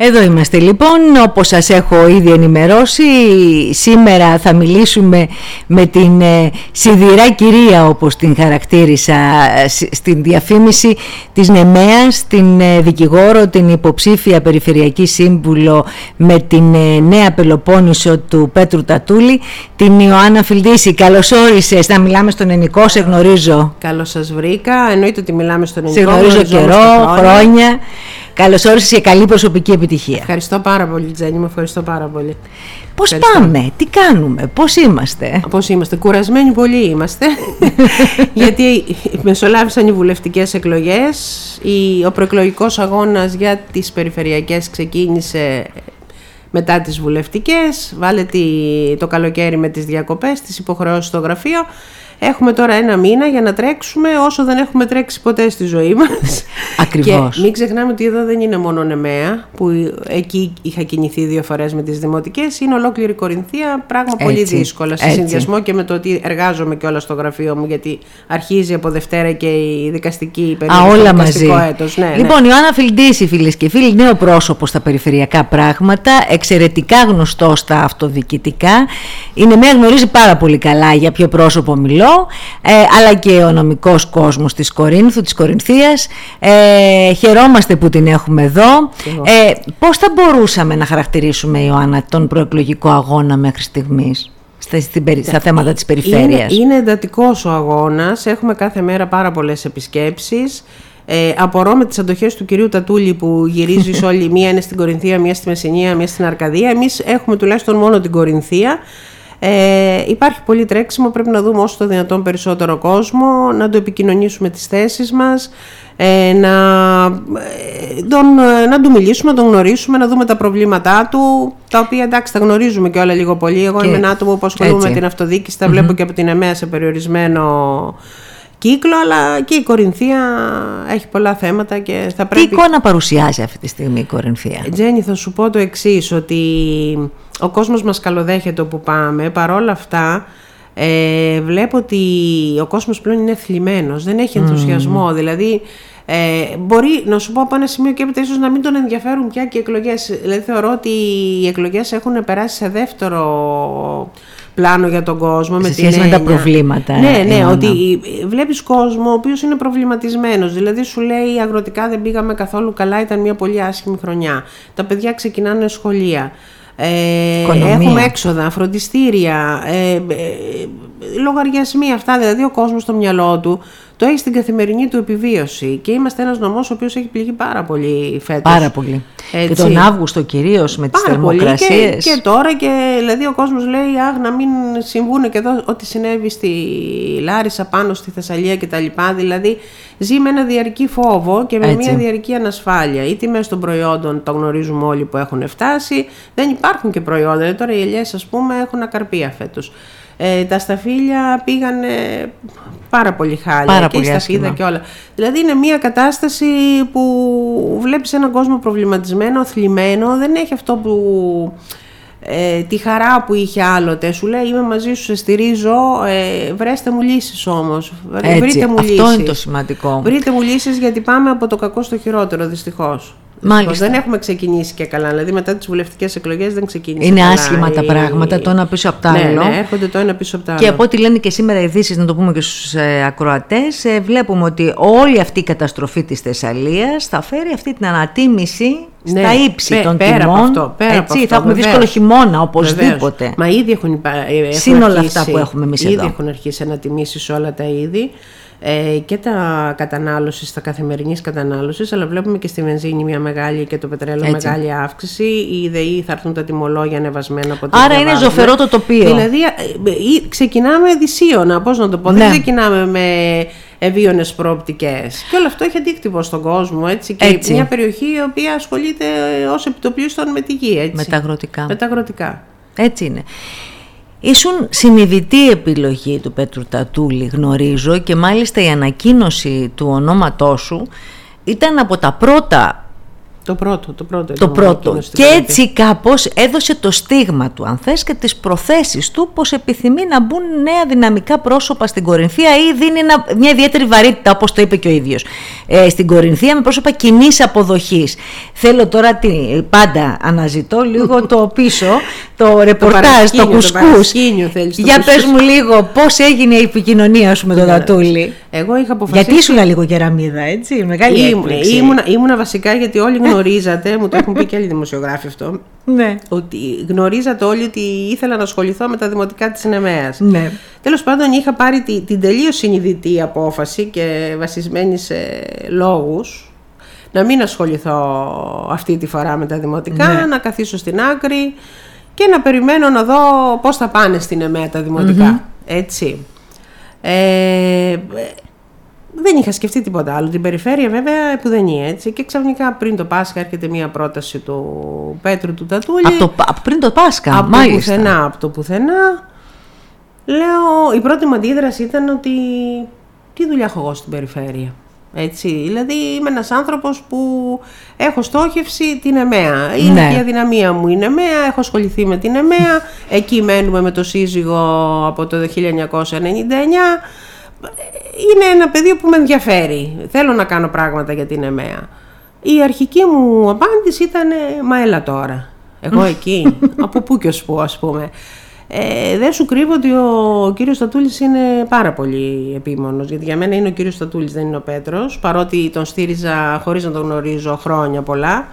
Εδώ είμαστε λοιπόν, όπως σας έχω ήδη ενημερώσει, σήμερα θα μιλήσουμε με την ε, σιδηρά κυρία όπως την χαρακτήρισα ε, στην διαφήμιση της Νεμέας, την ε, δικηγόρο, την υποψήφια περιφερειακή σύμβουλο με την ε, νέα Πελοπόννησο του Πέτρου Τατούλη, την Ιωάννα Φιλδίση. Καλώς όρισες, να μιλάμε στον Ενικό, σε γνωρίζω. Καλώς σας βρήκα, εννοείται ότι μιλάμε στον Ενικό. Σε γνωρίζω καιρό, χρόνια. Καλώ όρισε και καλή προσωπική επιτυχία. Ευχαριστώ πάρα πολύ, Τζέννη μου. Ευχαριστώ πάρα πολύ. Πώς πάμε, τι κάνουμε, πώς είμαστε; Πώς είμαστε, κουρασμένοι πολύ είμαστε. γιατί μεσολάβησαν οι βουλευτικές εκλογές. Ο προεκλογικός αγώνας για τις περιφερειακές ξεκίνησε μετά τις βουλευτικές, βάλε το καλοκαίρι με τις διακοπές, τις υποχρεώσεις στο γραφείο Έχουμε τώρα ένα μήνα για να τρέξουμε όσο δεν έχουμε τρέξει ποτέ στη ζωή μας. Ακριβώς. Και μην ξεχνάμε ότι εδώ δεν είναι μόνο Νεμαία, που εκεί είχα κινηθεί δύο φορές με τις δημοτικές, είναι ολόκληρη Κορινθία, πράγμα πολύ δύσκολο. Σε συνδυασμό και με το ότι εργάζομαι και όλα στο γραφείο μου, γιατί αρχίζει από Δευτέρα και η δικαστική περίοδο. Α, όλα μαζί. Έτος. Ναι, λοιπόν, ναι. Ιωάννα Φιλντίση, φίλες και φίλοι, νέο πρόσωπο στα περιφερειακά πράγματα, εξαιρετικά γνωστό στα αυτοδιοικητικά. Είναι με γνωρίζει πάρα πολύ καλά για ποιο πρόσωπο μιλώ ε, αλλά και ο νομικός κόσμος της Κορίνθου, της Κορινθίας. Ε, χαιρόμαστε που την έχουμε εδώ. Ε, πώς θα μπορούσαμε να χαρακτηρίσουμε, Ιωάννα, τον προεκλογικό αγώνα μέχρι στιγμής; Στα, στα θέματα της περιφέρειας; Είναι, είναι εντατικός ο αγώνας, έχουμε κάθε μέρα πάρα πολλές επισκέψεις. Ε, απορώ με τις αντοχές του κυρίου Τατούλη που γυρίζει σε όλη, μία είναι στην Κορινθία, μία στη Μεσσηνία, μία στην Αρκαδία. Εμείς έχουμε τουλάχιστον μόνο την Κορινθία. Ε, υπάρχει πολύ τρέξιμο, πρέπει να δούμε όσο το δυνατόν περισσότερο κόσμο, να το επικοινωνήσουμε τις θέσεις μας, ε, να, ε, τον, να του μιλήσουμε, να τον γνωρίσουμε, να δούμε τα προβλήματά του, τα οποία εντάξει τα γνωρίζουμε και όλα λίγο πολύ. Εγώ είμαι ένα άτομο που ασχολούμαι με την αυτοδίκηση, τα βλέπω και από την ΕΜΕΑ σε περιορισμένο κύκλο, αλλά και η Κορινθία έχει πολλά θέματα και θα πρέπει... Τι εικόνα παρουσιάζει αυτή τη στιγμή η Κορινθία; Τζένι, θα σου πω το εξής ότι ο κόσμος μας καλοδέχεται όπου πάμε, παρόλα αυτά ε, βλέπω ότι ο κόσμος πλέον είναι θλιμμένος, δεν έχει ενθουσιασμό, δηλαδή ε, μπορεί να σου πω από ένα σημείο και έπειτα ίσως να μην τον ενδιαφέρουν πια και οι εκλογές, δηλαδή θεωρώ ότι οι εκλογές έχουν περάσει σε δεύτερο πλάνο για τον κόσμο. Σε με σχέση με τα προβλήματα. Ναι, ναι, ότι βλέπεις κόσμο ο οποίος είναι προβληματισμένος. Δηλαδή σου λέει αγροτικά δεν πήγαμε καθόλου καλά, ήταν μια πολύ άσχημη χρονιά. Τα παιδιά ξεκινάνε σχολεία. Ε, έχουμε έξοδα, φροντιστήρια, ε, ε, λογαριασμοί αυτά, δηλαδή ο κόσμος στο μυαλό του το έχεις στην καθημερινή του επιβίωση και είμαστε ένας νομός ο οποίος έχει πληγεί πάρα πολύ φέτος. Πάρα πολύ. Έτσι. Και τον Αύγουστο κυρίως με τις θερμοκρασίες. Και, και τώρα και δηλαδή ο κόσμος λέει αχ να μην συμβούν και εδώ ό,τι συνέβη στη Λάρισα πάνω στη Θεσσαλία κτλ. Δηλαδή ζει με ένα διαρκή φόβο και με μια διαρκή ανασφάλεια. Οι τιμές των προϊόντων το γνωρίζουμε όλοι που έχουν φτάσει. Δεν υπάρχουν και προϊόντα. Δηλαδή, τώρα οι ελιές ας πούμε έχουν ακαρπία φέτος. Ε, τα σταφύλια πήγανε πάρα πολύ χάλια πάρα και πολύ η σταφίδα και όλα. Δηλαδή είναι μια κατάσταση που βλέπεις έναν κόσμο προβληματισμένο, θλιμμένο, δεν έχει αυτό που... Ε, τη χαρά που είχε άλλοτε. Σου λέει είμαι μαζί σου, σε στηρίζω, ε, βρέστε μου λύσεις όμως. Έτσι, βρείτε μου αυτό είναι το σημαντικό. Βρείτε μου λύσεις γιατί πάμε από το κακό στο χειρότερο δυστυχώς. Μάλιστα. Δεν έχουμε ξεκινήσει και καλά. Δηλαδή, μετά τις βουλευτικές εκλογές δεν ξεκίνησε. Είναι καλά. άσχημα τα πράγματα, το ένα πίσω από το ναι, άλλο. Ναι, έρχονται το ένα πίσω από το άλλο. Και από ό,τι λένε και σήμερα ειδήσεις, να το πούμε και στους ε, ακροατές, ε, βλέπουμε ότι όλη αυτή η καταστροφή της Θεσσαλίας θα φέρει αυτή την ανατίμηση ναι, στα ύψη πέ, των πέρα τιμών. Από αυτό, πέρα έτσι, από αυτό, θα έχουμε βεβαίως. δύσκολο χειμώνα οπωσδήποτε. Βεβαίως. Μα ήδη έχουν, έχουν Σύνολα αρχίσει, αυτά που έχουμε εμείς ήδη εδώ. έχουν αρχίσει να τιμήσεις όλα τα είδη ε, και τα κατανάλωσης, στα καθημερινής κατανάλωσης, αλλά βλέπουμε και στη βενζίνη μια μεγάλη και το πετρέλαιο Έτσι. μεγάλη αύξηση. Οι ΔΕΗ θα έρθουν τα τιμολόγια ανεβασμένα από ό,τι Άρα είναι διαβάζουμε. ζωφερό το τοπίο. Δηλαδή, ε, ε, ξεκινάμε δυσίωνα, πώς να το πω. Ναι. Δεν ξεκινάμε με ευίωνε προοπτικές. Και όλο αυτό έχει αντίκτυπο στον κόσμο. Έτσι, και Έτσι. μια περιοχή η οποία ασχολείται ως επιτοπλίστων με τη γη. Έτσι. Με τα αγροτικά. Με τα αγροτικά. Έτσι είναι. Ήσουν συνειδητή επιλογή του Πέτρου Τατούλη, γνωρίζω, και μάλιστα η ανακοίνωση του ονόματός σου ήταν από τα πρώτα Το πρώτο, το πρώτο. το ήταν πρώτο. εκείνος στην Και Κορινθία. έτσι κάπως έδωσε το στίγμα του, αν θες, και τις προθέσεις του πως επιθυμεί να μπουν νέα δυναμικά πρόσωπα στην Κορινθία ή δίνει ένα- μια ιδιαίτερη βαρύτητα, όπως το είπε και ο ίδιος. ε, στην Κορινθία με πρόσωπα κοινής αποδοχής. Θέλω τώρα τι, πάντα αναζητώ λίγο το πίσω, το ρεπορτάζ, το, κουσκούς. Για πες μου λίγο πώς έγινε η επικοινωνία σου με τον Τατούλη. Εγώ είχα αποφασίσει. Γιατί ήσουν λίγο κεραμίδα, έτσι, μεγάλη έκπληξη. Ήμουνα, ήμουνα βασικά γιατί όλοι γνωρίζατε, μου το έχουν πει και άλλοι δημοσιογράφοι αυτό, ναι. ότι γνωρίζατε όλοι ότι ήθελα να ασχοληθώ με τα δημοτικά της Νεμαίας. Ναι. Τέλος πάντων είχα πάρει τη, την τελείως συνειδητή απόφαση και βασισμένη σε λόγους να μην ασχοληθώ αυτή τη φορά με τα δημοτικά, Ναι. να καθίσω στην άκρη και να περιμένω να δω πώς θα πάνε στην ΕΜΕΑ τα δημοτικα Έτσι. Ε, δεν είχα σκεφτεί τίποτα άλλο. Την περιφέρεια βέβαια που δεν είναι έτσι. Και ξαφνικά πριν το Πάσχα έρχεται μια πρόταση του Πέτρου του Τατούλη. Από το, από πριν το Πάσχα, από το μάλιστα. πουθενά, από το πουθενά. Λέω, η πρώτη μου αντίδραση ήταν ότι τι δουλειά έχω εγώ στην περιφέρεια. Έτσι, δηλαδή είμαι ένας άνθρωπος που έχω στόχευση την ΕΜΕΑ. Είναι Ναι. και η αδυναμία μου είναι ΕΜΕΑ, έχω ασχοληθεί με την ΕΜΕΑ, εκεί μένουμε με το σύζυγο από το 1999. Είναι ένα πεδίο που με ενδιαφέρει. Θέλω να κάνω πράγματα για την ΕΜΕΑ. Η αρχική μου απάντηση ήταν «Μα έλα τώρα». Εγώ εκεί, από πού και ως πού ας πούμε. Ε, δεν σου κρύβω ότι ο κύριος Στατούλης είναι πάρα πολύ επίμονος, γιατί για μένα είναι ο κύριος Στατούλης, δεν είναι ο Πέτρος, παρότι τον στήριζα χωρίς να τον γνωρίζω χρόνια πολλά.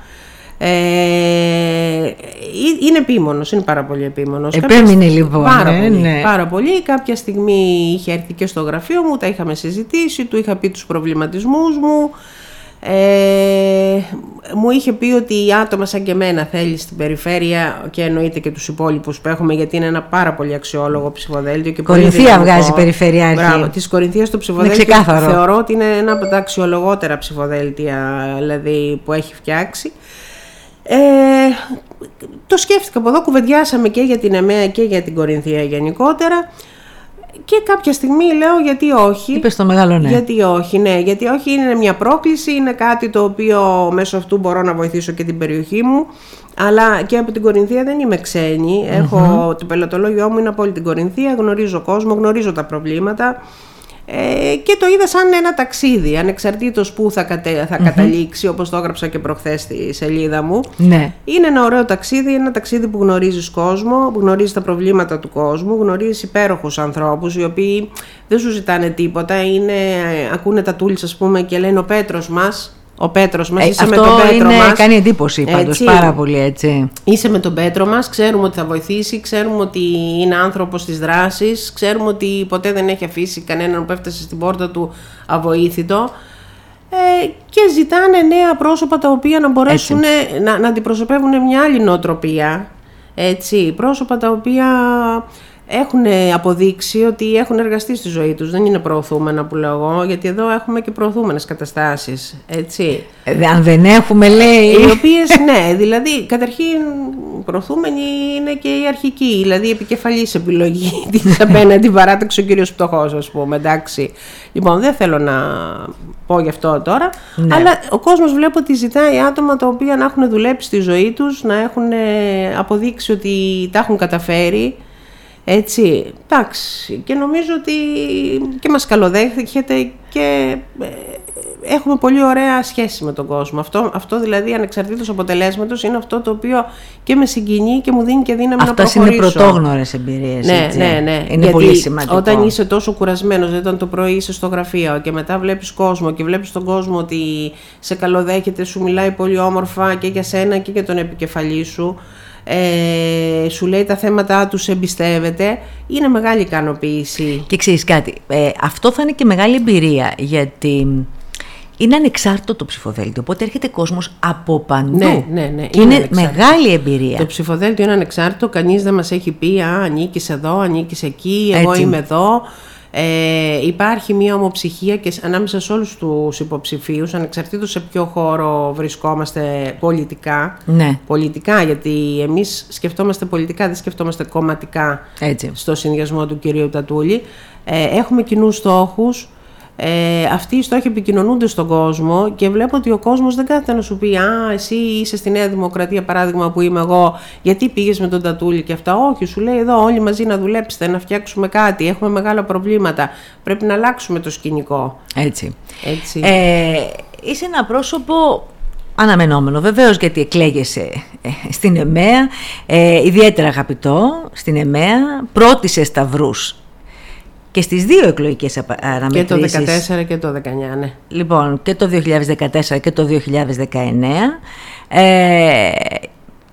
Ε, είναι επίμονος, είναι πάρα πολύ επίμονος. Επέμεινε, Κάποια- λοιπόν, Πάρα, ε, πολύ, ναι. πάρα πολύ. Κάποια στιγμή είχε έρθει και στο γραφείο μου, τα είχαμε συζητήσει, του είχα πει τους προβληματισμούς μου. Ε, μου είχε πει ότι άτομα σαν και εμένα θέλει στην περιφέρεια και εννοείται και τους υπόλοιπους που έχουμε γιατί είναι ένα πάρα πολύ αξιόλογο ψηφοδέλτιο και πολύ Κορινθία δυναμικό. βγάζει περιφερειάρχη. Μπράβο, της Κορινθίας το ψηφοδέλτιο ξεκάθαρο. θεωρώ ότι είναι ένα από τα αξιολογότερα ψηφοδέλτια δηλαδή, που έχει φτιάξει. Ε, το σκέφτηκα από εδώ, κουβεντιάσαμε και για την ΕΜΕΑ και για την Κορινθία γενικότερα και κάποια στιγμή λέω γιατί όχι; Είπες το μεγάλο ναι. Γιατί όχι, ναι, γιατί όχι είναι μια πρόκληση, είναι κάτι το οποίο μέσω αυτού μπορώ να βοηθήσω και την περιοχή μου, αλλά και από την Κορινθία δεν είμαι ξένη, έχω, το πελατολόγιο μου είναι από όλη την Κορινθία, γνωρίζω κόσμο, γνωρίζω τα προβλήματα ε, και το είδα σαν ένα ταξίδι, ανεξαρτήτως που θα, κατε, θα καταλήξει, όπως το έγραψα και προχθές στη σελίδα μου. Ναι. Είναι ένα ωραίο ταξίδι, ένα ταξίδι που γνωρίζεις κόσμο, που γνωρίζεις τα προβλήματα του κόσμου, γνωρίζεις υπέροχους ανθρώπους οι οποίοι δεν σου ζητάνε τίποτα, είναι, ε, ακούνε τα τούλης ας πούμε και λένε ο Πέτρος μας, ο Πέτρος μας, Ε, είσαι αυτό με τον Πέτρο είναι, μας. κάνει εντύπωση πάντως Έτσι. πάρα πολύ έτσι. Είσαι με τον Πέτρο μας, ξέρουμε ότι θα βοηθήσει, ξέρουμε ότι είναι άνθρωπος της δράσης, ξέρουμε ότι ποτέ δεν έχει αφήσει κανέναν που έφτασε στην πόρτα του αβοήθητο ε, και ζητάνε νέα πρόσωπα τα οποία να μπορέσουν να, να αντιπροσωπεύουν μια άλλη νοοτροπία. Έτσι, πρόσωπα τα οποία έχουν αποδείξει ότι έχουν εργαστεί στη ζωή τους. Δεν είναι προωθούμενα που λέω εγώ, γιατί εδώ έχουμε και προωθούμενες καταστάσεις. Έτσι. Ε, αν δεν έχουμε λέει... Οι οποίες, ναι, δηλαδή καταρχήν προωθούμενη είναι και η αρχική, δηλαδή η επικεφαλής επιλογή της απέναντι παράταξη ο κύριος Πτωχός, ας πούμε. Εντάξει. Λοιπόν, δεν θέλω να πω γι' αυτό τώρα, Ναι. αλλά ο κόσμος βλέπω ότι ζητάει άτομα τα οποία να έχουν δουλέψει στη ζωή τους, να έχουν ε, αποδείξει ότι τα έχουν καταφέρει. Έτσι, εντάξει. Και νομίζω ότι και μας καλοδέχεται και ε, έχουμε πολύ ωραία σχέση με τον κόσμο. Αυτό, αυτό δηλαδή ανεξαρτήτως αποτελέσματος είναι αυτό το οποίο και με συγκινεί και μου δίνει και δύναμη να Αυτές είναι προχωρήσω. πρωτόγνωρες εμπειρίες. Ναι, έτσι. ναι, ναι. Είναι Γιατί πολύ σημαντικό. Όταν είσαι τόσο κουρασμένος, δηλαδή όταν το πρωί είσαι στο γραφείο και μετά βλέπεις κόσμο και βλέπεις τον κόσμο ότι σε καλοδέχεται, σου μιλάει πολύ όμορφα και για σένα και για τον επικεφαλή σου, ε, σου λέει τα θέματα τους, σε εμπιστεύεται, είναι μεγάλη ικανοποίηση. Και ξέρεις κάτι, ε, αυτό θα είναι και μεγάλη εμπειρία γιατί είναι ανεξάρτητο το ψηφοδέλτιο. Οπότε έρχεται κόσμος από παντού. Ναι, ναι, ναι, Και είναι είναι ανεξάρτητο. μεγάλη εμπειρία. Το ψηφοδέλτιο είναι ανεξάρτητο, κανείς δεν μας έχει πει «Α, ανήκεις εδώ, ανήκεις εκεί, εγώ Έτσι. είμαι εδώ». Ε, υπάρχει μια ομοψυχία και σ- ανάμεσα σε όλους τους υποψηφίους, ανεξαρτήτως σε ποιο χώρο βρισκόμαστε πολιτικά. Ναι, Πολιτικά, γιατί εμείς σκεφτόμαστε πολιτικά, δεν σκεφτόμαστε κομματικά έτσι. στο συνδυασμό του κυρίου Τατούλη. Ε, έχουμε κοινούς στόχους, ε, αυτοί οι στόχοι επικοινωνούνται στον κόσμο και βλέπω ότι ο κόσμος δεν κάθεται να σου πει «Α, εσύ είσαι στη Νέα Δημοκρατία παράδειγμα που είμαι εγώ, γιατί πήγες με τον Τατούλη και αυτά». Όχι, σου λέει εδώ όλοι μαζί να δουλέψετε, να φτιάξουμε κάτι, έχουμε μεγάλα προβλήματα, πρέπει να αλλάξουμε το σκηνικό. Έτσι. Έτσι. Ε, είσαι ένα πρόσωπο αναμενόμενο βεβαίως γιατί εκλέγεσαι ε, στην ΕΜΕΑ, ε, ιδιαίτερα αγαπητό στην ΕΜΕΑ, πρώτης σε Σταυρούς και στις δύο εκλογικές αναμετρήσεις. Και το 2014 και το 2019, ναι. Λοιπόν, και το 2014 και το 2019. Ε,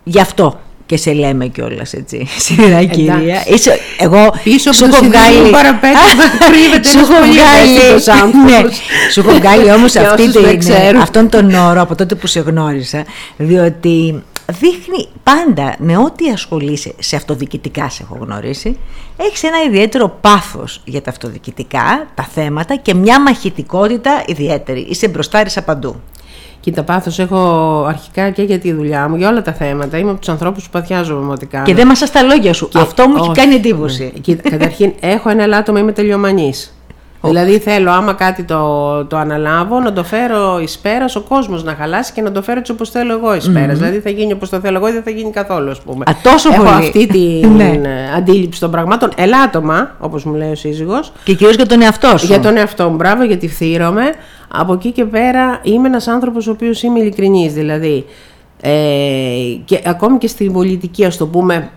γι' αυτό και σε λέμε κιόλας έτσι. Σειρά κυρία. Είσαι, εγώ Πίσω από το βγάλει. παραπέτω κρύβεται σου έχω βγάλει. ναι, σου έχω βγάλει όμως αυτόν τον όρο από τότε που σε γνώρισα. Διότι δείχνει πάντα με ό,τι ασχολείσαι σε αυτοδιοικητικά σε έχω γνωρίσει έχεις ένα ιδιαίτερο πάθος για τα αυτοδιοικητικά, τα θέματα και μια μαχητικότητα ιδιαίτερη. Είσαι μπροστάρισα παντού. Κοίτα, πάθος έχω αρχικά και για τη δουλειά μου, για όλα τα θέματα. Είμαι από τους ανθρώπους που παθιάζομαι με ό,τι κάνω. Και δεν μα τα λόγια σου. Αυτό μου έχει κάνει εντύπωση. Κοίτα, καταρχήν, έχω ένα ελάττωμα, είμαι τελειομανής. Δηλαδή θέλω άμα κάτι το, το αναλάβω να το φέρω εις πέρας ο κόσμος να χαλάσει και να το φέρω έτσι όπως θέλω εγώ εις πέρας. Δηλαδή θα γίνει όπως το θέλω εγώ ή δεν θα γίνει καθόλου ας πούμε. Α, τόσο Έχω πολύ. αυτή την ναι. αντίληψη των πραγμάτων. Ελάττωμα όπως μου λέει ο σύζυγος. Και κυρίως για τον εαυτό σου. Για τον εαυτό μου, μπράβο γιατί φθείρομαι. Από εκεί και πέρα είμαι ένας άνθρωπος ο οποίος είμαι ειλικρινής δηλαδή. Ε, και ακόμη και στην πολιτική ας το πούμε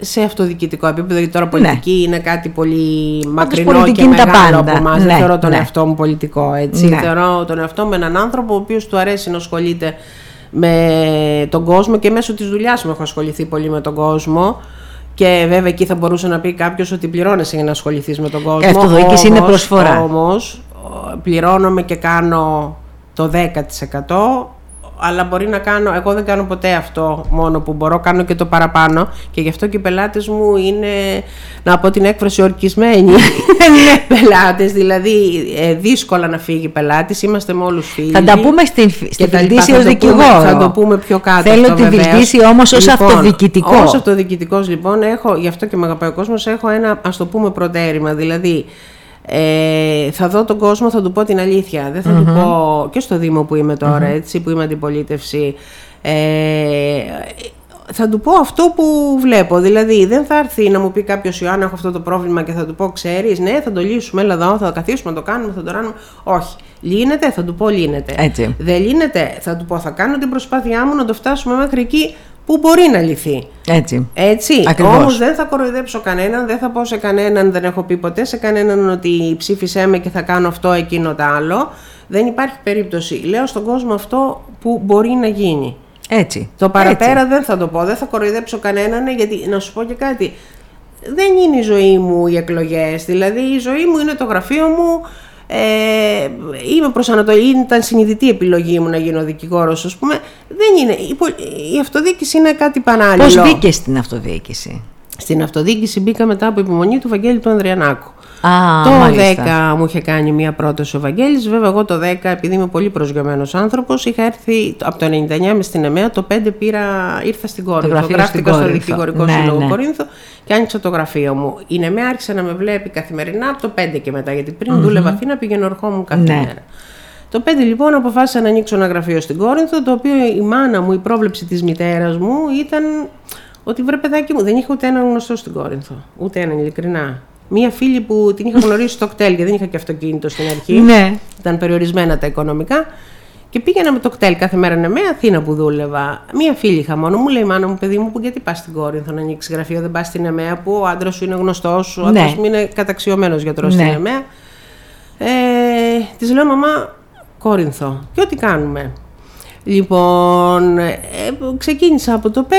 σε αυτοδιοικητικό επίπεδο, γιατί τώρα ναι. πολιτική ναι. είναι κάτι πολύ μακρινό και μεγάλο από εμάς. Ναι, δεν θεωρώ τον ναι. εαυτό μου πολιτικό. Έτσι. Ναι. Θεωρώ τον εαυτό μου έναν άνθρωπο ο οποίος του αρέσει να ασχολείται με τον κόσμο και μέσω της δουλειάς μου έχω ασχοληθεί πολύ με τον κόσμο. Και βέβαια εκεί θα μπορούσε να πει κάποιος ότι πληρώνεσαι για να ασχοληθείς με τον κόσμο. Η αυτοδιοίκηση είναι προσφορά. Όμως πληρώνομαι και κάνω το 10% αλλά μπορεί να κάνω, εγώ δεν κάνω ποτέ αυτό μόνο που μπορώ, κάνω και το παραπάνω και γι' αυτό και οι πελάτες μου είναι, να πω την έκφραση ορκισμένοι ναι. πελάτες, δηλαδή ε, δύσκολα να φύγει πελάτης, είμαστε με όλους φίλοι. Θα τα πούμε στην, στην βιλτίση ως δικηγόρο. Θα το πούμε πιο κάτω Θέλω τη βιλτίση όμως ως λοιπόν, αυτοδιοικητικό. Ως αυτοδιοικητικός λοιπόν, έχω, γι' αυτό και με αγαπάει ο κόσμος, έχω ένα ας το πούμε προτέρημα, δηλαδή ε, θα δω τον κόσμο, θα του πω την αλήθεια. Δεν θα του πω και στο Δήμο που είμαι τώρα, έτσι, που είμαι αντιπολίτευση. Ε, θα του πω αυτό που βλέπω. Δηλαδή, δεν θα έρθει να μου πει κάποιος Ιωάννα, έχω αυτό το πρόβλημα και θα του πω, ξέρεις, ναι, θα το λύσουμε, έλα εδώ, θα καθίσουμε, θα το κάνουμε, θα το κάνουμε. Όχι. Λύνεται, θα του πω λύνεται. Έτσι. Δεν λύνεται, θα του πω, θα κάνω την προσπάθειά μου να το φτάσουμε μέχρι εκεί που μπορεί να λυθεί. Έτσι. Έτσι. Όμως δεν θα κοροϊδέψω κανέναν, δεν θα πω σε κανέναν, δεν έχω πει ποτέ σε κανέναν ότι ψήφισέ με και θα κάνω αυτό, εκείνο, το άλλο. Δεν υπάρχει περίπτωση. Λέω στον κόσμο αυτό που μπορεί να γίνει. Έτσι. Το παραπέρα δεν θα το πω, δεν θα κοροϊδέψω κανέναν, γιατί να σου πω και κάτι. Δεν είναι η ζωή μου οι εκλογές. Δηλαδή η ζωή μου είναι το γραφείο μου, ε, είμαι προσανατολή, ήταν συνειδητή επιλογή μου να γίνω δικηγόρος, ας πούμε. Δεν είναι. Η, η αυτοδιοίκηση είναι κάτι πανάλληλο. Πώς μπήκε στην αυτοδιοίκηση, Στην αυτοδιοίκηση μπήκα μετά από υπομονή του Βαγγέλη του Ανδριανάκου. Α, το μάλιστα. 10 μου είχε κάνει μία πρόταση ο Βαγγέλης, βέβαια εγώ το 10 επειδή είμαι πολύ προσγειωμένος άνθρωπος είχα έρθει από το 99 μες στην ΕΜΕΑ, το 5 πήρα, ήρθα στην Κόρινθο, γράφτηκα στο δικηγορικό ναι, σύλλογο ναι. Κορίνθο και άνοιξα το γραφείο μου. Η ΕΜΕΑ άρχισε να με βλέπει καθημερινά από το 5 και μετά, γιατί πριν mm-hmm. δούλευα Αθήνα πήγαινε ερχόμουν κάθε ναι. μέρα. Το 5 λοιπόν αποφάσισα να ανοίξω ένα γραφείο στην Κόρινθο, το οποίο η μάνα μου, η πρόβλεψη της μητέρας μου ήταν ότι βρε παιδάκι μου, δεν είχα ούτε έναν γνωστό στην Κόρινθο. Ούτε έναν, ειλικρινά. Μία φίλη που την είχα γνωρίσει στο κτέλ, γιατί δεν είχα και αυτοκίνητο στην αρχή. Ναι. Ήταν περιορισμένα τα οικονομικά. Και πήγαινα με το κτέλ κάθε μέρα ναι, με Αθήνα που δούλευα. Μία φίλη είχα μόνο. Μου λέει: Μάνα μου, παιδί μου, που γιατί πας στην Κόρινθο να ανοίξει γραφείο, δεν πας στην ΕΜΕΑ που ο άντρας σου είναι γνωστός σου, ο ναι. άντρας μου είναι καταξιωμένος γιατρός ναι. στην ΕΜΕΑ. Ε, Της λέω: Μαμά, Κόρινθο. Και ό,τι κάνουμε. Λοιπόν, ε, ξεκίνησα από το 5,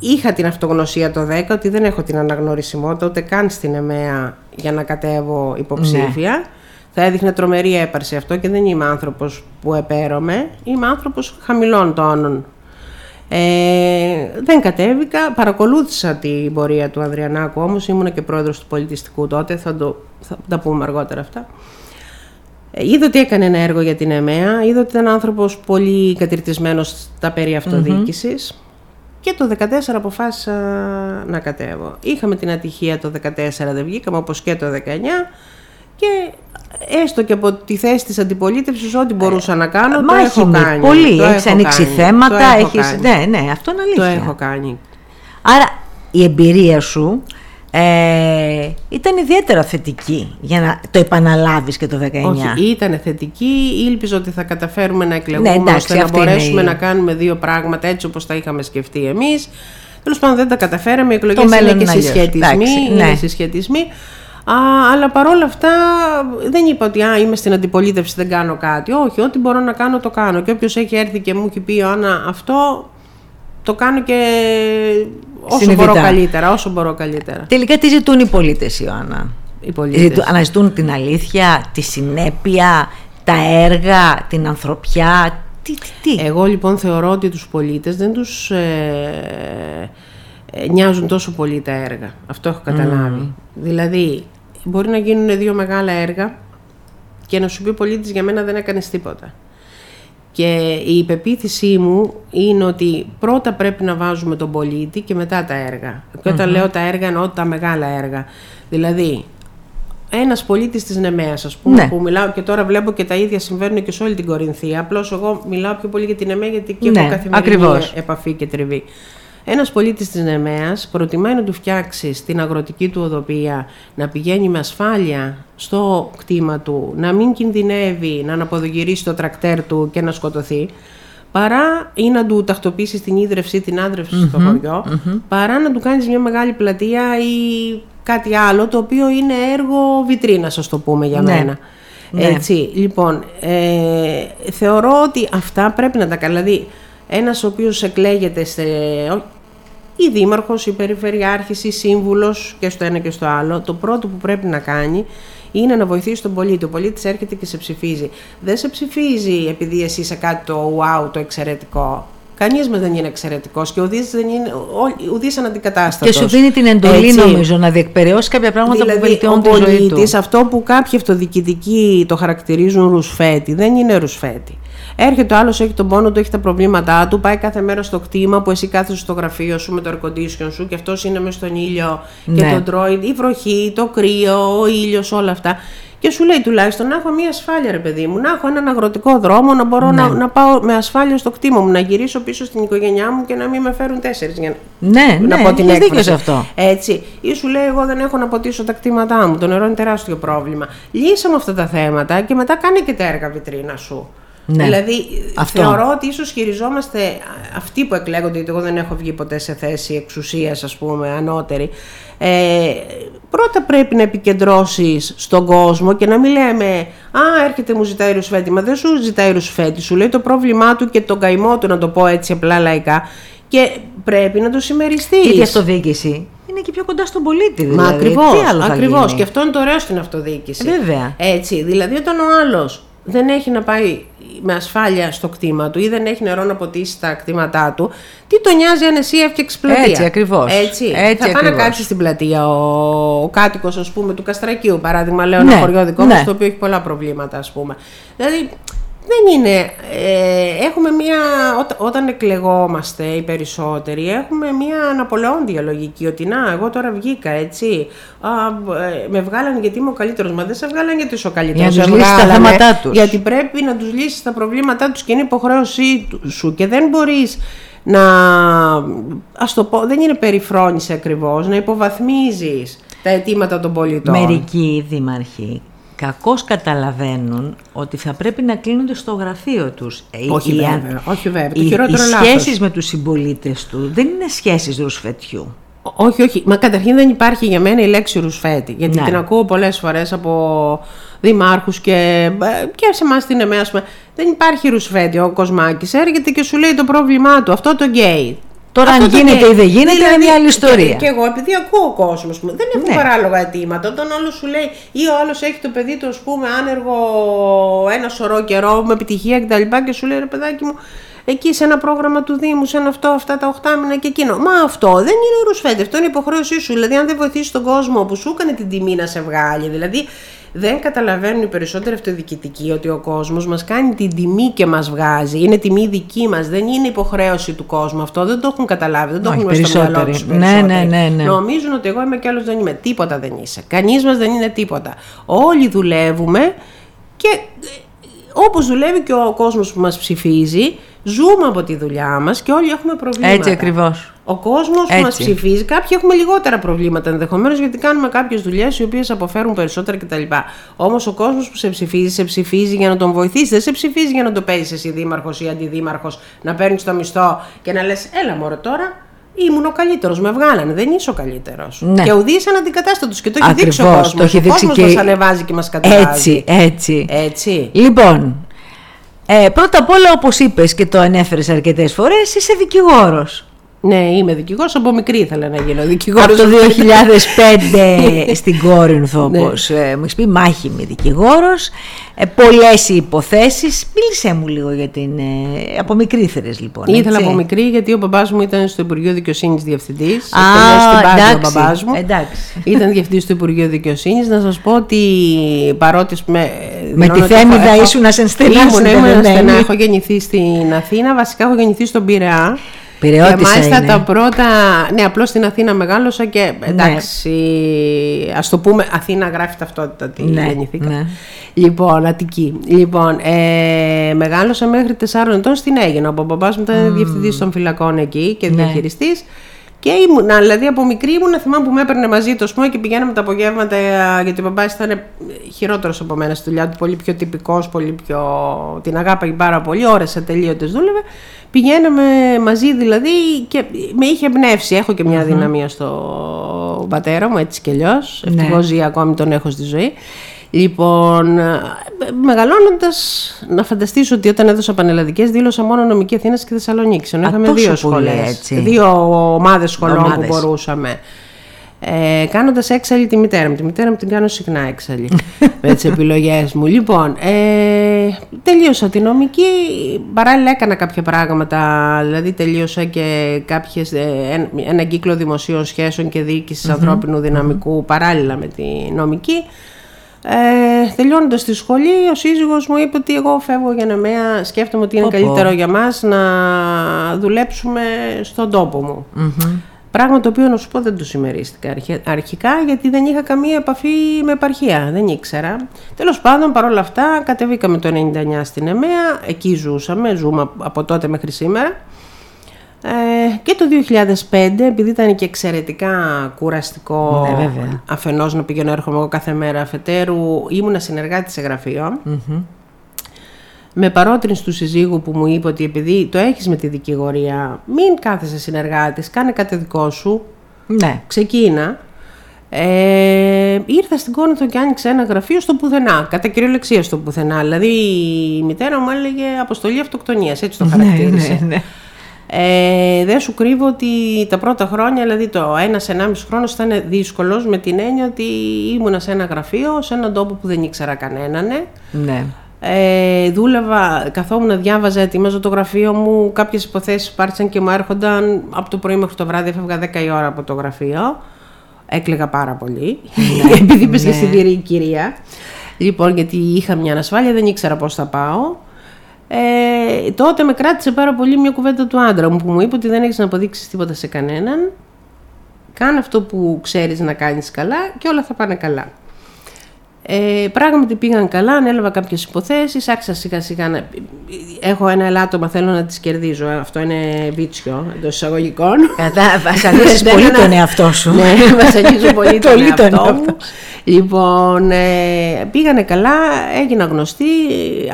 Είχα την αυτογνωσία το 10 ότι δεν έχω την αναγνωρισιμότητα ούτε καν στην ΕΜΕΑ για να κατέβω υποψήφια. Ναι. Θα έδειχνε τρομερή έπαρση αυτό και δεν είμαι άνθρωπος που επέρωμαι. Είμαι άνθρωπος χαμηλών τόνων. Ε, δεν κατέβηκα, παρακολούθησα την πορεία του Ανδριανάκου όμως, ήμουν και πρόεδρος του πολιτιστικού τότε, θα, το, θα τα πούμε αργότερα αυτά. Ε, είδα ότι έκανε ένα έργο για την ΕΜΕΑ, είδα ότι ήταν άνθρωπος πολύ κατηρτισμένος στα περί αυτοδιοίκησης. Και το 14 αποφάσισα να κατέβω. Είχαμε την ατυχία το 14, δεν βγήκαμε όπως και το 19 και έστω και από τη θέση της αντιπολίτευσης ό,τι μπορούσα να κάνω το Μάχημη, έχω κάνει. πολύ. Το Έχεις έχω ανοίξει κάνει. θέματα, Το έχω έχεις... κάνει. Ναι, ναι, αυτό είναι Το αλήθεια. έχω κάνει. Άρα η εμπειρία σου ε, ήταν ιδιαίτερα θετική για να το επαναλάβεις και το 19. Όχι, ήταν θετική. Ήλπιζα ότι θα καταφέρουμε να εκλεγούμε Ναι, εντάξει, ώστε να αυτή είναι μπορέσουμε η- να κάνουμε δύο πράγματα έτσι όπως τα είχαμε σκεφτεί εμείς. Τέλος πάντων δεν τα καταφέραμε. Οι Το εκλογές μέλλον είναι και είναι αλλιώς. συσχετισμοί. Εντάξει, είναι ναι. συσχετισμοί. Α, αλλά παρόλα αυτά δεν είπα ότι α, είμαι στην αντιπολίτευση, δεν κάνω κάτι. Όχι, ό,τι μπορώ να κάνω το κάνω. Και όποιος έχει έρθει και μου έχει πει Άννα αυτό, το κάνω και όσο Συνειδητά. μπορώ καλύτερα. Όσο μπορώ καλύτερα. Τελικά τι ζητούν οι πολίτες, Ιωάννα; Οι πολίτες. Ζητούν- αναζητούν την αλήθεια, τη συνέπεια, τα έργα, την ανθρωπιά. Τι, τι, τι; Εγώ λοιπόν θεωρώ ότι τους πολίτες δεν τους ε, ε, νοιάζουν τόσο πολύ τα έργα. Αυτό έχω καταλάβει. Δηλαδή, μπορεί να γίνουν δύο μεγάλα έργα και να σου πει ο πολίτης για μένα δεν έκανες τίποτα. Και η υπεποίθησή μου είναι ότι πρώτα πρέπει να βάζουμε τον πολίτη και μετά τα έργα. Και όταν λέω τα έργα εννοώ τα μεγάλα έργα. Δηλαδή, ένας πολίτης της Νεμαία, ας πούμε, Ναι. που μιλάω και τώρα βλέπω και τα ίδια συμβαίνουν και σε όλη την Κορινθία. Απλώς εγώ μιλάω πιο πολύ για την Νεμαία, γιατί εκεί Ναι, έχω καθημερινή ακριβώς. επαφή και τριβή. Ένας πολίτης της Νεμαία προτιμάει να του φτιάξει την αγροτική του οδοπία, να πηγαίνει με ασφάλεια στο κτήμα του, να μην κινδυνεύει να αναποδογυρίσει το τρακτέρ του και να σκοτωθεί, παρά ή να του τακτοποιήσει την ίδρυυση, την άντρευση στο χωριο παρά να του κάνεις μια μεγάλη πλατεία ή κάτι άλλο το οποίο είναι έργο βιτρίνας, ας το πούμε για Ναι. μένα. Ναι. Έτσι, λοιπόν, ε, θεωρώ ότι αυτά πρέπει να τα κάνει. Δηλαδή, ένας ο οποίος εκλέγεται σε, ή δήμαρχος, ή περιφερειάρχης, ή σύμβουλος και στο ένα και στο άλλο, το πρώτο που πρέπει να κάνει είναι να βοηθήσει τον πολίτη. Ο πολίτης έρχεται και σε ψηφίζει. Δεν σε ψηφίζει επειδή εσύ είσαι κάτι το wow, το εξαιρετικό. Κανείς μας δεν είναι εξαιρετικός και ουδής δεν είναι, ο- ουδής αναντικατάστατος. Και σου δίνει την εντολή, Έτσι. νομίζω, να διεκπαιρεώσει κάποια πράγματα που Δηλαδή, βελτιώνουν ο τη ζωή του. πολίτης, αυτό που κάποιοι αυτοδιοικητικοί το χαρακτηρίζουν ρουσφέτη, δεν είναι ρουσφέτη. Έρχεται ο άλλος, έχει τον πόνο του, έχει τα προβλήματά του, πάει κάθε μέρα στο κτήμα που εσύ κάθεσαι στο γραφείο σου με το air condition σου και αυτός είναι μέσα στον ήλιο και Ναι. τον τρώει η βροχή, το κρύο, ο ήλιος, όλα αυτά. Και σου λέει τουλάχιστον να έχω μια ασφάλεια, ρε παιδί μου, να έχω έναν αγροτικό δρόμο, να μπορώ Ναι. να, να πάω με ασφάλεια στο κτήμα μου, να γυρίσω πίσω στην οικογένειά μου και να μην με φέρουν τέσσερις για να Ναι, να ναι, πω την έχεις δίκιο έκφραση. σε αυτό. Έτσι. Ή σου λέει: Εγώ δεν έχω να ποτίσω τα κτήματά μου. Το νερό είναι τεράστιο πρόβλημα. Λύσαμε αυτά τα θέματα και μετά κάνε και τα έργα βιτρίνα σου. Ναι. Δηλαδή, Αυτό. θεωρώ ότι ίσως χειριζόμαστε αυτοί που εκλέγονται, γιατί εγώ δεν έχω βγει ποτέ σε θέση εξουσίας, ας πούμε, ανώτερη. Ε, πρώτα πρέπει να επικεντρώσεις στον κόσμο και να μην λέμε «Α, έρχεται μου ζητάει ρουσφέτη». Μα δεν σου ζητάει ρουσφέτη, σου λέει το πρόβλημά του και τον καημό του, να το πω έτσι απλά λαϊκά και πρέπει να το συμμεριστείς. Γιατί η αυτοδιοίκηση είναι και πιο κοντά στον πολίτη. Δηλαδή. Μα ακριβώς, Τι άλλο θα ακριβώς. γίνει; Και αυτό είναι το ωραίο στην αυτοδιοίκηση. Ε, βέβαια. Έτσι, δηλαδή όταν ο άλλος δεν έχει να πάει με ασφάλεια στο κτήμα του ή δεν έχει νερό να ποτίσει τα κτήματά του, τι τον νοιάζει αν εσύ έφτιαξες πλατεία; Έτσι ακριβώς. Έτσι, Έτσι θα πάει να ακριβώς. κάτσεις στην πλατεία ο, ο κάτοικος, ας πούμε, του Καστρακίου, παράδειγμα, λέω Ναι, ένα χωριό δικό ναι. μας, το οποίο έχει πολλά προβλήματα, ας πούμε. Δηλαδή, δεν είναι. Ε, έχουμε μία. Όταν, όταν εκλεγόμαστε οι περισσότεροι, έχουμε μία αναπολεόντια λογική. Ότι να, εγώ τώρα βγήκα έτσι. Α, ε, με βγάλανε γιατί είμαι ο καλύτερος. Μα δεν σε βγάλανε γιατί είσαι ο καλύτερος. Για να τους λύσεις τα θέματά τους. Γιατί πρέπει να τους λύσεις τα προβλήματά τους και είναι υποχρέωσή του- σου. Και δεν μπορείς να. Ας το πω, δεν είναι περιφρόνηση ακριβώς, να υποβαθμίζεις τα αιτήματα των πολιτών. Μερικοί δήμαρχοι κακώς καταλαβαίνουν ότι θα πρέπει να κλείνονται στο γραφείο τους. Ε, Όχι οι- βέβαια, όχι βέβαια. Το Οι, οι χειρότερο λάθος. σχέσεις με τους συμπολίτες του δεν είναι σχέσεις ρουσφετιού. Όχι, όχι. Μα καταρχήν δεν υπάρχει για μένα η λέξη ρουσφέτι. Γιατί Ναι. την ακούω πολλές φορές από δημάρχους και, ε, και σε εμάς την ΕΜΕΑ. ας πούμε. Δεν υπάρχει ρουσφέτι. Ο Κοσμάκης έρχεται και σου λέει το πρόβλημά του. Αυτό το γκέι. Τώρα, Αυτό αν το γίνεται γκέι. ή δεν γίνεται, είναι μια άλλη ιστορία. Και, και εγώ, επειδή ακούω κόσμο, δεν έχω Ναι. παράλογα αιτήματα. Όταν όλος σου λέει, ή ο άλλος έχει το παιδί του, ας πούμε, άνεργο ένα σωρό καιρό, με επιτυχία κτλ. Και, και σου λέει, ρε παιδάκι μου, εκεί σε ένα πρόγραμμα του Δήμου, σε ένα αυτό, αυτά τα 8 μήνα και εκείνο. Μα αυτό δεν είναι ρουσφέτη, αυτό είναι υποχρέωσή σου. Δηλαδή, αν δεν βοηθήσεις τον κόσμο που σου έκανε την τιμή να σε βγάλει, δηλαδή δεν καταλαβαίνουν οι περισσότεροι αυτοδιοικητικοί ότι ο κόσμος μας κάνει την τιμή και μας βγάζει. Είναι τιμή δική μας, δεν είναι υποχρέωση του κόσμου. Αυτό δεν το έχουν καταλάβει, δεν το έχουν στο μυαλό τους ναι, ναι, ναι, ναι. Νομίζουν ότι εγώ είμαι κι άλλος δεν είμαι. Τίποτα δεν είσαι. Κανείς μας δεν είναι τίποτα. Όλοι δουλεύουμε και ε, όπως δουλεύει και ο κόσμος που μας ψηφίζει, ζούμε από τη δουλειά μας και όλοι έχουμε προβλήματα. Έτσι ακριβώς. Ο κόσμος που μας ψηφίζει, κάποιοι έχουμε λιγότερα προβλήματα ενδεχομένως γιατί κάνουμε κάποιες δουλειές οι οποίες αποφέρουν περισσότερα κτλ. Όμως ο κόσμος που σε ψηφίζει, σε ψηφίζει για να τον βοηθήσει. Δεν σε ψηφίζει για να το παίζεις εσύ δήμαρχος ή αντιδήμαρχος, να παίρνεις το μισθό και να λες: Έλα μωρέ τώρα, ήμουν ο καλύτερος. Με βγάλανε. Δεν είσαι ο καλύτερος. Ναι. Και ουδήσαν αντικατάστατος. Και το έχει Ακριβώς, δείξει ο κόσμος. Το έχει δείξει και... μας ανεβάζει και μας κατεβάζει. Έτσι, έτσι. έτσι. Λοιπόν, ε, πρώτα απ' όλα, όπως είπες και το ανέφερες αρκετές φορές, είσαι δικηγόρος. Ναι, είμαι δικηγόρος. Από μικρή ήθελα να γίνω δικηγόρος. Από το 2005 στην Κόρινθο, όπως ναι. μου έχεις πει, μάχημη δικηγόρος. Ε, Πολλές οι υποθέσεις. Μίλησέ μου λίγο για την. Ε, από μικρή ήθελες λοιπόν. Ήθελα από μικρή, γιατί ο μπαμπάς μου ήταν στο Υπουργείο Δικαιοσύνης διευθυντής. Α, εντάξει, ο μπαμπάς μου. Εντάξει. Ήταν διευθυντής στο Υπουργείο Δικαιοσύνης. Να σας πω ότι παρότι. Με, με τη Θέμηδα ήσουν να σε Ήμουν, ήμουν στενά. Έχω γεννηθεί στην Αθήνα. Βασικά έχω γεννηθεί στον Πειραιά. Πειραιώτησα και μάλιστα είναι. τα πρώτα. Ναι, απλώς στην Αθήνα μεγάλωσα και ναι. εντάξει. Ναι. Α το πούμε, Αθήνα γράφει ταυτότητα τι ναι, γεννηθήκα. Ναι. Λοιπόν, Αττική. Λοιπόν, ε, μεγάλωσα μέχρι 4 ετών στην Έγινα. Ο μπαμπά μου ήταν mm. διευθυντής των φυλακών εκεί και ναι. Διαχειριστή. Και ήμουν, δηλαδή από μικρή ήμουν, θυμάμαι που με έπαιρνε μαζί το πούμε και πηγαίναμε τα απογεύματα γιατί ο μπαμπά ήταν χειρότερος από μένα στη δουλειά του, πολύ πιο τυπικός, πολύ πιο. την αγάπη πάρα πολύ, ώρες ατελείωτες δούλευε. Πηγαίναμε μαζί δηλαδή και με είχε εμπνεύσει. Έχω και μια δυναμία στο πατέρα μου, έτσι κι αλλιώς. Ναι. Ευτυχώς ζει ακόμη τον έχω στη ζωή. Λοιπόν, μεγαλώνοντας, να φανταστείς ότι όταν έδωσα πανελλαδικές, δήλωσα μόνο νομική Αθήνας και Θεσσαλονίκη. Ενώ είχαμε δύο σχολές. Δύο ομάδες σχολών που μπορούσαμε. Ε, Κάνοντας έξαλλη τη μητέρα μου. Τη μητέρα μου την κάνω συχνά έξαλλη με τις επιλογές μου. Λοιπόν, ε, τελείωσα τη νομική. Παράλληλα έκανα κάποια πράγματα. Δηλαδή, τελείωσα και κάποιες, ε, ένα κύκλο δημοσίων σχέσεων και διοίκησης ανθρώπινου δυναμικού παράλληλα με τη νομική. Ε, Τελειώνοντας τη σχολή, ο σύζυγος μου είπε ότι εγώ φεύγω για μέα Σκέφτομαι ότι είναι καλύτερο για μας να δουλέψουμε στον τόπο μου. Πράγμα το οποίο να σου πω δεν το συμμερίστηκα αρχικά γιατί δεν είχα καμία επαφή με επαρχία, δεν ήξερα. Τέλος πάντων παρόλα αυτά κατεβήκαμε το 99 στην ΕΜΕΑ, εκεί ζούσαμε, ζούμε από τότε μέχρι σήμερα. Ε, και το 2005, επειδή ήταν και εξαιρετικά κουραστικό ναι, αφενός να πηγαίνω έρχομαι εγώ κάθε μέρα αφετέρου, ήμουνα συνεργάτη σε γραφείο με παρότρινση του συζύγου που μου είπε ότι επειδή το έχεις με τη δικηγορία, μην κάθεσαι συνεργάτης, κάνε κάτι δικό σου. Ναι. Ξεκίνα. Ε, ήρθα στην Κόνηθο και άνοιξε ένα γραφείο στο πουθενά, κατά κυριολεξία στο πουθενά. Δηλαδή η μητέρα μου έλεγε αποστολή αυτοκτονίας, έτσι το ναι, χαρακτήρισε. Ναι, ναι, Ε, δεν σου κρύβω ότι τα πρώτα χρόνια, δηλαδή το ένα-ενάμιση χρόνος ήταν δύσκολος με την έννοια ότι ήμουνα σε ένα γραφείο, σε έναν τόπο που δεν ήξερα κανέναν. Ναι. Ε, δούλευα, καθόμουν, διάβαζα, ετοίμαζα το γραφείο μου. Κάποιες υποθέσεις υπάρξαν και μου έρχονταν από το πρωί μέχρι το βράδυ. Έφευγα 10 η ώρα από το γραφείο. Έκλαιγα πάρα πολύ. Ναι, επειδή είπε και στη η κυρία. Λοιπόν, γιατί είχα μια ανασφάλεια, δεν ήξερα πώς θα πάω. Ε, τότε με κράτησε πάρα πολύ μια κουβέντα του άντρα μου που μου είπε ότι δεν έχεις να αποδείξεις τίποτα σε κανέναν. Κάνε αυτό που ξέρεις να κάνεις καλά και όλα θα πάνε καλά. Ε, πράγματι πήγαν καλά, ανέλαβα κάποιες υποθέσεις, άρχισα σιγά σιγά να. Έχω ένα ελάττωμα, θέλω να τις κερδίζω. Αυτό είναι βίτσιο εντός εισαγωγικών. Κατά, βασανίζεις πολύ τον εαυτό σου. Ναι, βασανίζω πολύ τον εαυτό μου. Λοιπόν, ε, πήγανε καλά, έγινα γνωστή.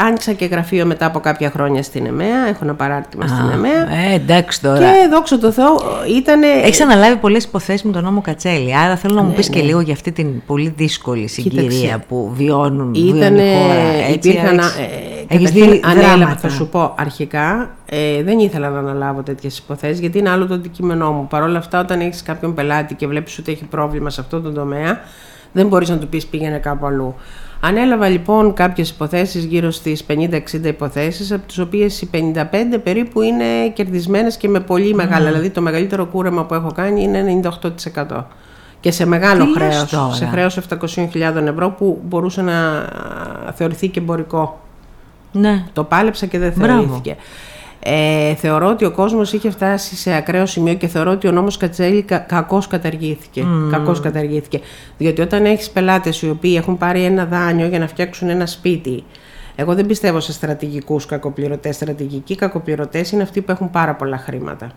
Άνοιξα και γραφείο μετά από κάποια χρόνια στην ΕΜΕΑ. Έχω ένα παράρτημα στην ΕΜΕΑ. Ε, εντάξει τώρα. Και δόξα τω Θεώ, ήταν. Έχεις αναλάβει πολλές υποθέσεις με τον νόμο Κατσέλη. Άρα θέλω να μου ναι, πεις και ναι. λίγο για αυτή την πολύ δύσκολη συγκυρία που βιώνουν. Ήταν. Υπήρχαν. Έχεις δει ανέλαβα, θα σου πω αρχικά, ε, δεν ήθελα να αναλάβω τέτοιες υποθέσεις γιατί είναι άλλο το αντικείμενό μου. Παρ' όλα αυτά, όταν έχεις κάποιον πελάτη και βλέπεις ότι έχει πρόβλημα σε αυτό το τομέα, δεν μπορείς να του πεις πήγαινε κάπου αλλού. Ανέλαβα λοιπόν κάποιες υποθέσεις, γύρω στις 50-60 υποθέσεις, από τις οποίες οι 55 περίπου είναι κερδισμένες και με πολύ μεγάλα. Δηλαδή το μεγαλύτερο κούρεμα που έχω κάνει είναι 98%. Και σε μεγάλο Τι λες χρέος, τώρα; σε χρέος 700.000 ευρώ που μπορούσε να θεωρηθεί και εμπορικό. Ναι. Το πάλεψα και δεν Μπράβο. θεωρήθηκε. Ε, θεωρώ ότι ο κόσμος είχε φτάσει σε ακραίο σημείο και θεωρώ ότι ο νόμος Κατσέλη κα, κακώς καταργήθηκε. Κακώς καταργήθηκε. Διότι όταν έχεις πελάτες οι οποίοι έχουν πάρει ένα δάνειο για να φτιάξουν ένα σπίτι, εγώ δεν πιστεύω σε στρατηγικούς κακοπληρωτές. Στρατηγικοί κακοπληρωτές είναι αυτοί που έχουν πάρα πολλά χρήματα.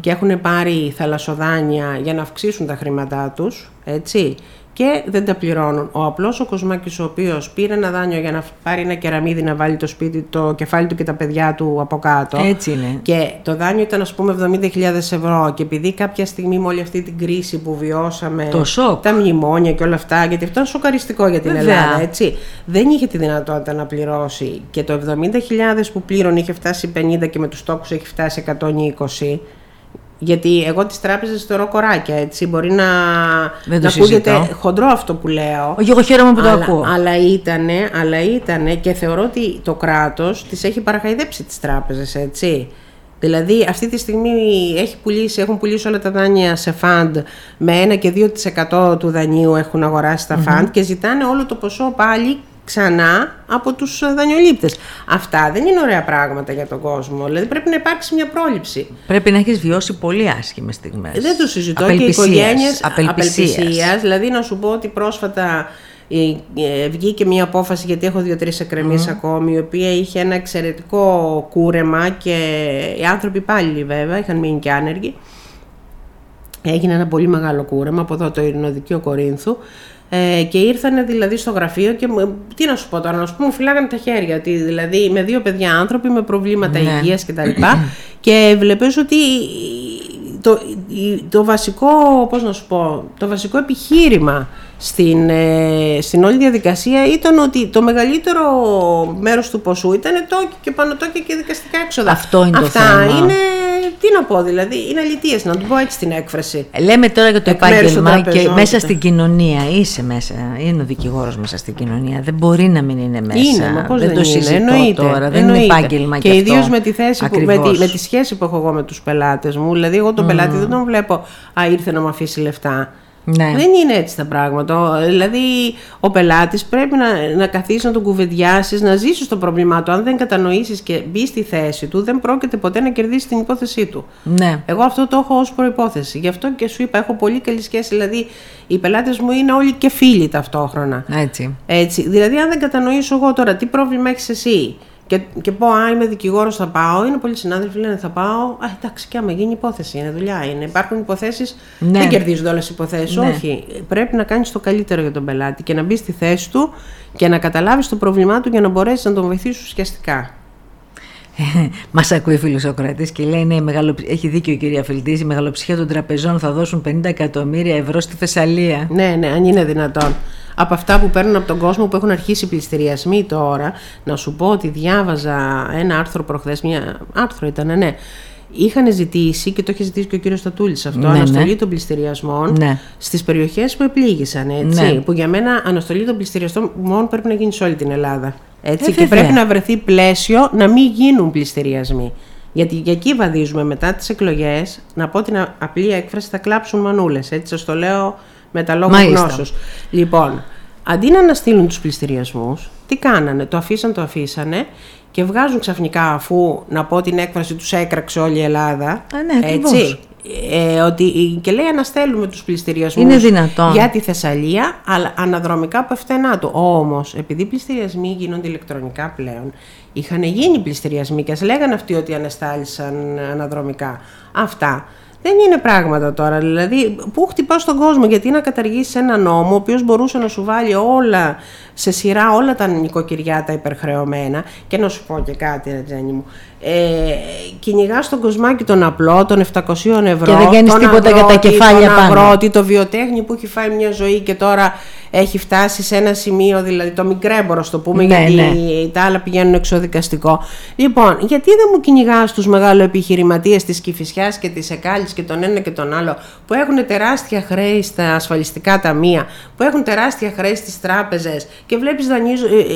Και έχουν πάρει θαλασσοδάνεια για να αυξήσουν τα χρήματά τους, έτσι, και δεν τα πληρώνουν. Ο απλός ο Κοσμάκης ο οποίος πήρε ένα δάνειο για να πάρει ένα κεραμίδι να βάλει το σπίτι, το κεφάλι του και τα παιδιά του από κάτω. Έτσι είναι. Και το δάνειο ήταν ας πούμε 70.000 ευρώ και επειδή κάποια στιγμή με όλη αυτή την κρίση που βιώσαμε, Το σοκ. τα μνημόνια και όλα αυτά, γιατί αυτό είναι σοκαριστικό για την Βέβαια. Ελλάδα, έτσι. Δεν είχε τη δυνατότητα να πληρώσει και το 70.000 που πλήρωνε είχε φτάσει 50 και με τους τόκους έχει φτάσει 120. Γιατί εγώ τις τράπεζες θεωρώ κοράκια, έτσι. Μπορεί να, Δεν το να ακούγεται συζητώ. χοντρό αυτό που λέω. Όχι, εγώ χαίρομαι που το αλλά, ακούω. Αλλά ήτανε, αλλά ήτανε και θεωρώ ότι το κράτος τις έχει παραχαϊδέψει τις τράπεζες, έτσι. Δηλαδή αυτή τη στιγμή έχει πουλήσει, έχουν πουλήσει όλα τα δάνεια σε φαντ με 1 και 2% του δανείου έχουν αγοράσει τα φαντ και ζητάνε όλο το ποσό πάλι ξανά από τους ε, δανειολήπτες. Αυτά δεν είναι ωραία πράγματα για τον κόσμο. Δηλαδή πρέπει να υπάρξει μια πρόληψη. Πρέπει να έχεις βιώσει πολύ άσχημες στιγμές. Ε, Δεν το συζητώ Απελπισίας, και οι οικογένειες απελπισίας. απελπισίας. Δηλαδή να σου πω ότι πρόσφατα ε, ε, βγήκε μια απόφαση γιατί έχω δύο-τρεις εκκρεμείς ακόμη η οποία είχε ένα εξαιρετικό κούρεμα και οι άνθρωποι πάλι βέβαια είχαν μείνει και άνεργοι έγινε ένα πολύ μεγάλο κούρεμα από εδώ το Ειρηνοδικείο Κορίνθου ε, και ήρθανε δηλαδή στο γραφείο και μου- τι να σου πω τώρα, να σου πω μου φυλάγανε τα χέρια ότι δηλαδή με δύο παιδιά άνθρωποι με προβλήματα Ναι. υγείας και τα λοιπά και βλέπεις ότι το, η- το βασικό, πώς να σου πω, το βασικό επιχείρημα στην, ε, στην όλη διαδικασία ήταν ότι το μεγαλύτερο μέρος του ποσού ήταν τόκι και πανωτόκι και δικαστικά έξοδα. Αυτό είναι το Αυτά θέμα. είναι, τι να πω δηλαδή, είναι αλητίες, να του πω έτσι την έκφραση. Λέμε τώρα για το Εκ μέρους των επάγγελμα και τραπεζών μέσα και- στην κοινωνία. Είσαι μέσα, είναι ο δικηγόρος μέσα στην κοινωνία. Δεν μπορεί να μην είναι μέσα. Είναι, μα πώς δεν, δεν το είναι, συζητώ εννοείται, τώρα. Δεν είναι εννοείται. επάγγελμα Και κι ιδίως αυτό. με τη θέση που, με, τη, Ακριβώς. με τη σχέση που έχω εγώ με τους πελάτες μου. Δηλαδή, εγώ τον πελάτη δεν τον βλέπω, Α, ήρθε να μου αφήσει λεφτά. Ναι. Δεν είναι έτσι τα πράγματα. Ο- Δηλαδή, ο πελάτης πρέπει να, να καθίσει να τον κουβεντιάσεις, να ζήσεις το πρόβλημά του. Αν δεν κατανοήσεις και μπεις στη θέση του, δεν πρόκειται ποτέ να κερδίσεις την υπόθεσή του. Ναι. Εγώ αυτό το έχω ως προϋπόθεση. Γι' αυτό και σου είπα, έχω πολύ καλή σχέση. Δηλαδή, οι πελάτες μου είναι όλοι και φίλοι ταυτόχρονα. Έτσι. Έτσι. Δηλαδή, αν δεν κατανοήσω εγώ τώρα τι πρόβλημα έχεις εσύ και, και πω, Α, είμαι δικηγόρος, θα πάω. Είναι πολλοί συνάδελφοι λένε θα πάω. Α, εντάξει, και άμα γίνει υπόθεση, είναι δουλειά. Είναι. Υπάρχουν υποθέσεις. Ναι. Δεν κερδίζονται όλες οι υποθέσεις. Ναι. Όχι. Πρέπει να κάνεις το καλύτερο για τον πελάτη και να μπεις στη θέση του και να καταλάβεις το πρόβλημά του για να μπορέσεις να τον βοηθήσεις ουσιαστικά. Μας ακούει φίλος Σοκράτης και λέει: Ναι, μεγαλο... έχει δίκιο η κυρία Φιλτή. Η μεγαλοψυχία των τραπεζών θα δώσουν 50 εκατομμύρια ευρώ στη Θεσσαλία. Ναι, ναι, αν είναι δυνατόν. Από αυτά που παίρνουν από τον κόσμο που έχουν αρχίσει πληστηριασμοί τώρα, να σου πω ότι διάβαζα ένα άρθρο προχθές, μια άρθρο ήταν, ναι. Είχαν ζητήσει, και το είχε ζητήσει και ο κύριος Στατούλης αυτό, Ναι, αναστολή ναι. των πληστηριασμών Ναι. στις περιοχές που επλήγησαν, έτσι. Ναι. Που για μένα αναστολή των πληστηριασμών πρέπει να γίνει σε όλη την Ελλάδα. Έτσι, Ε, και βέβαια. πρέπει να βρεθεί πλαίσιο να μην γίνουν πληστηριασμοί. Γιατί για εκεί βαδίζουμε μετά τις εκλογές, να πω την α- απλή έκφραση, θα κλάψουν μανούλες. Έτσι σας το λέω με τα λόγου Μάλιστα. γνώσεως. Λοιπόν, αντί να αναστείλουν τους πληστηριασμούς, τι κάνανε, το αφήσαν, το αφήσανε και βγάζουν ξαφνικά αφού, να πω την έκφραση, τους έκραξε όλη η Ελλάδα. Α, ναι, ακριβώς. Ε, ότι, και λέει αναστέλουμε τους πληστηριασμούς Είναι δυνατόν. για τη Θεσσαλία, αλλά αναδρομικά από ευθενά του. Όμως, επειδή οι πληστηριασμοί γίνονται ηλεκτρονικά πλέον, είχαν γίνει πληστηριασμοί και ας λέγανε αυτοί ότι ανεστάλησαν αναδρομικά. Αυτά δεν είναι πράγματα τώρα. Δηλαδή, πού χτυπά τον κόσμο, γιατί να καταργήσεις ένα νόμο, ο οποίος μπορούσε να σου βάλει όλα σε σειρά, όλα τα νοικοκυριά τα υπερχρεωμένα. Και να σου πω και κάτι, ρε Τζένι μου. Ε, Κυνηγάς τον κοσμάκι τον απλό, των 700 ευρώ. Και δεν κάνεις τον τίποτα για τα αγρότη, κεφάλια τον πάνω. αγρότη, το βιοτέχνη που έχει φάει μια ζωή και τώρα έχει φτάσει σε ένα σημείο, δηλαδή το μικρέμπορο, το πούμε, Ναι, γιατί ναι. τα άλλα πηγαίνουν εξοδικαστικό. Λοιπόν, γιατί δεν μου κυνηγάς τους μεγάλο της Κυφυσιάς και της Εκάλης και τον ένα και τον άλλο, που έχουν τεράστια χρέη στα ασφαλιστικά ταμεία, που έχουν τεράστια χρέη στις τράπεζες και βλέπεις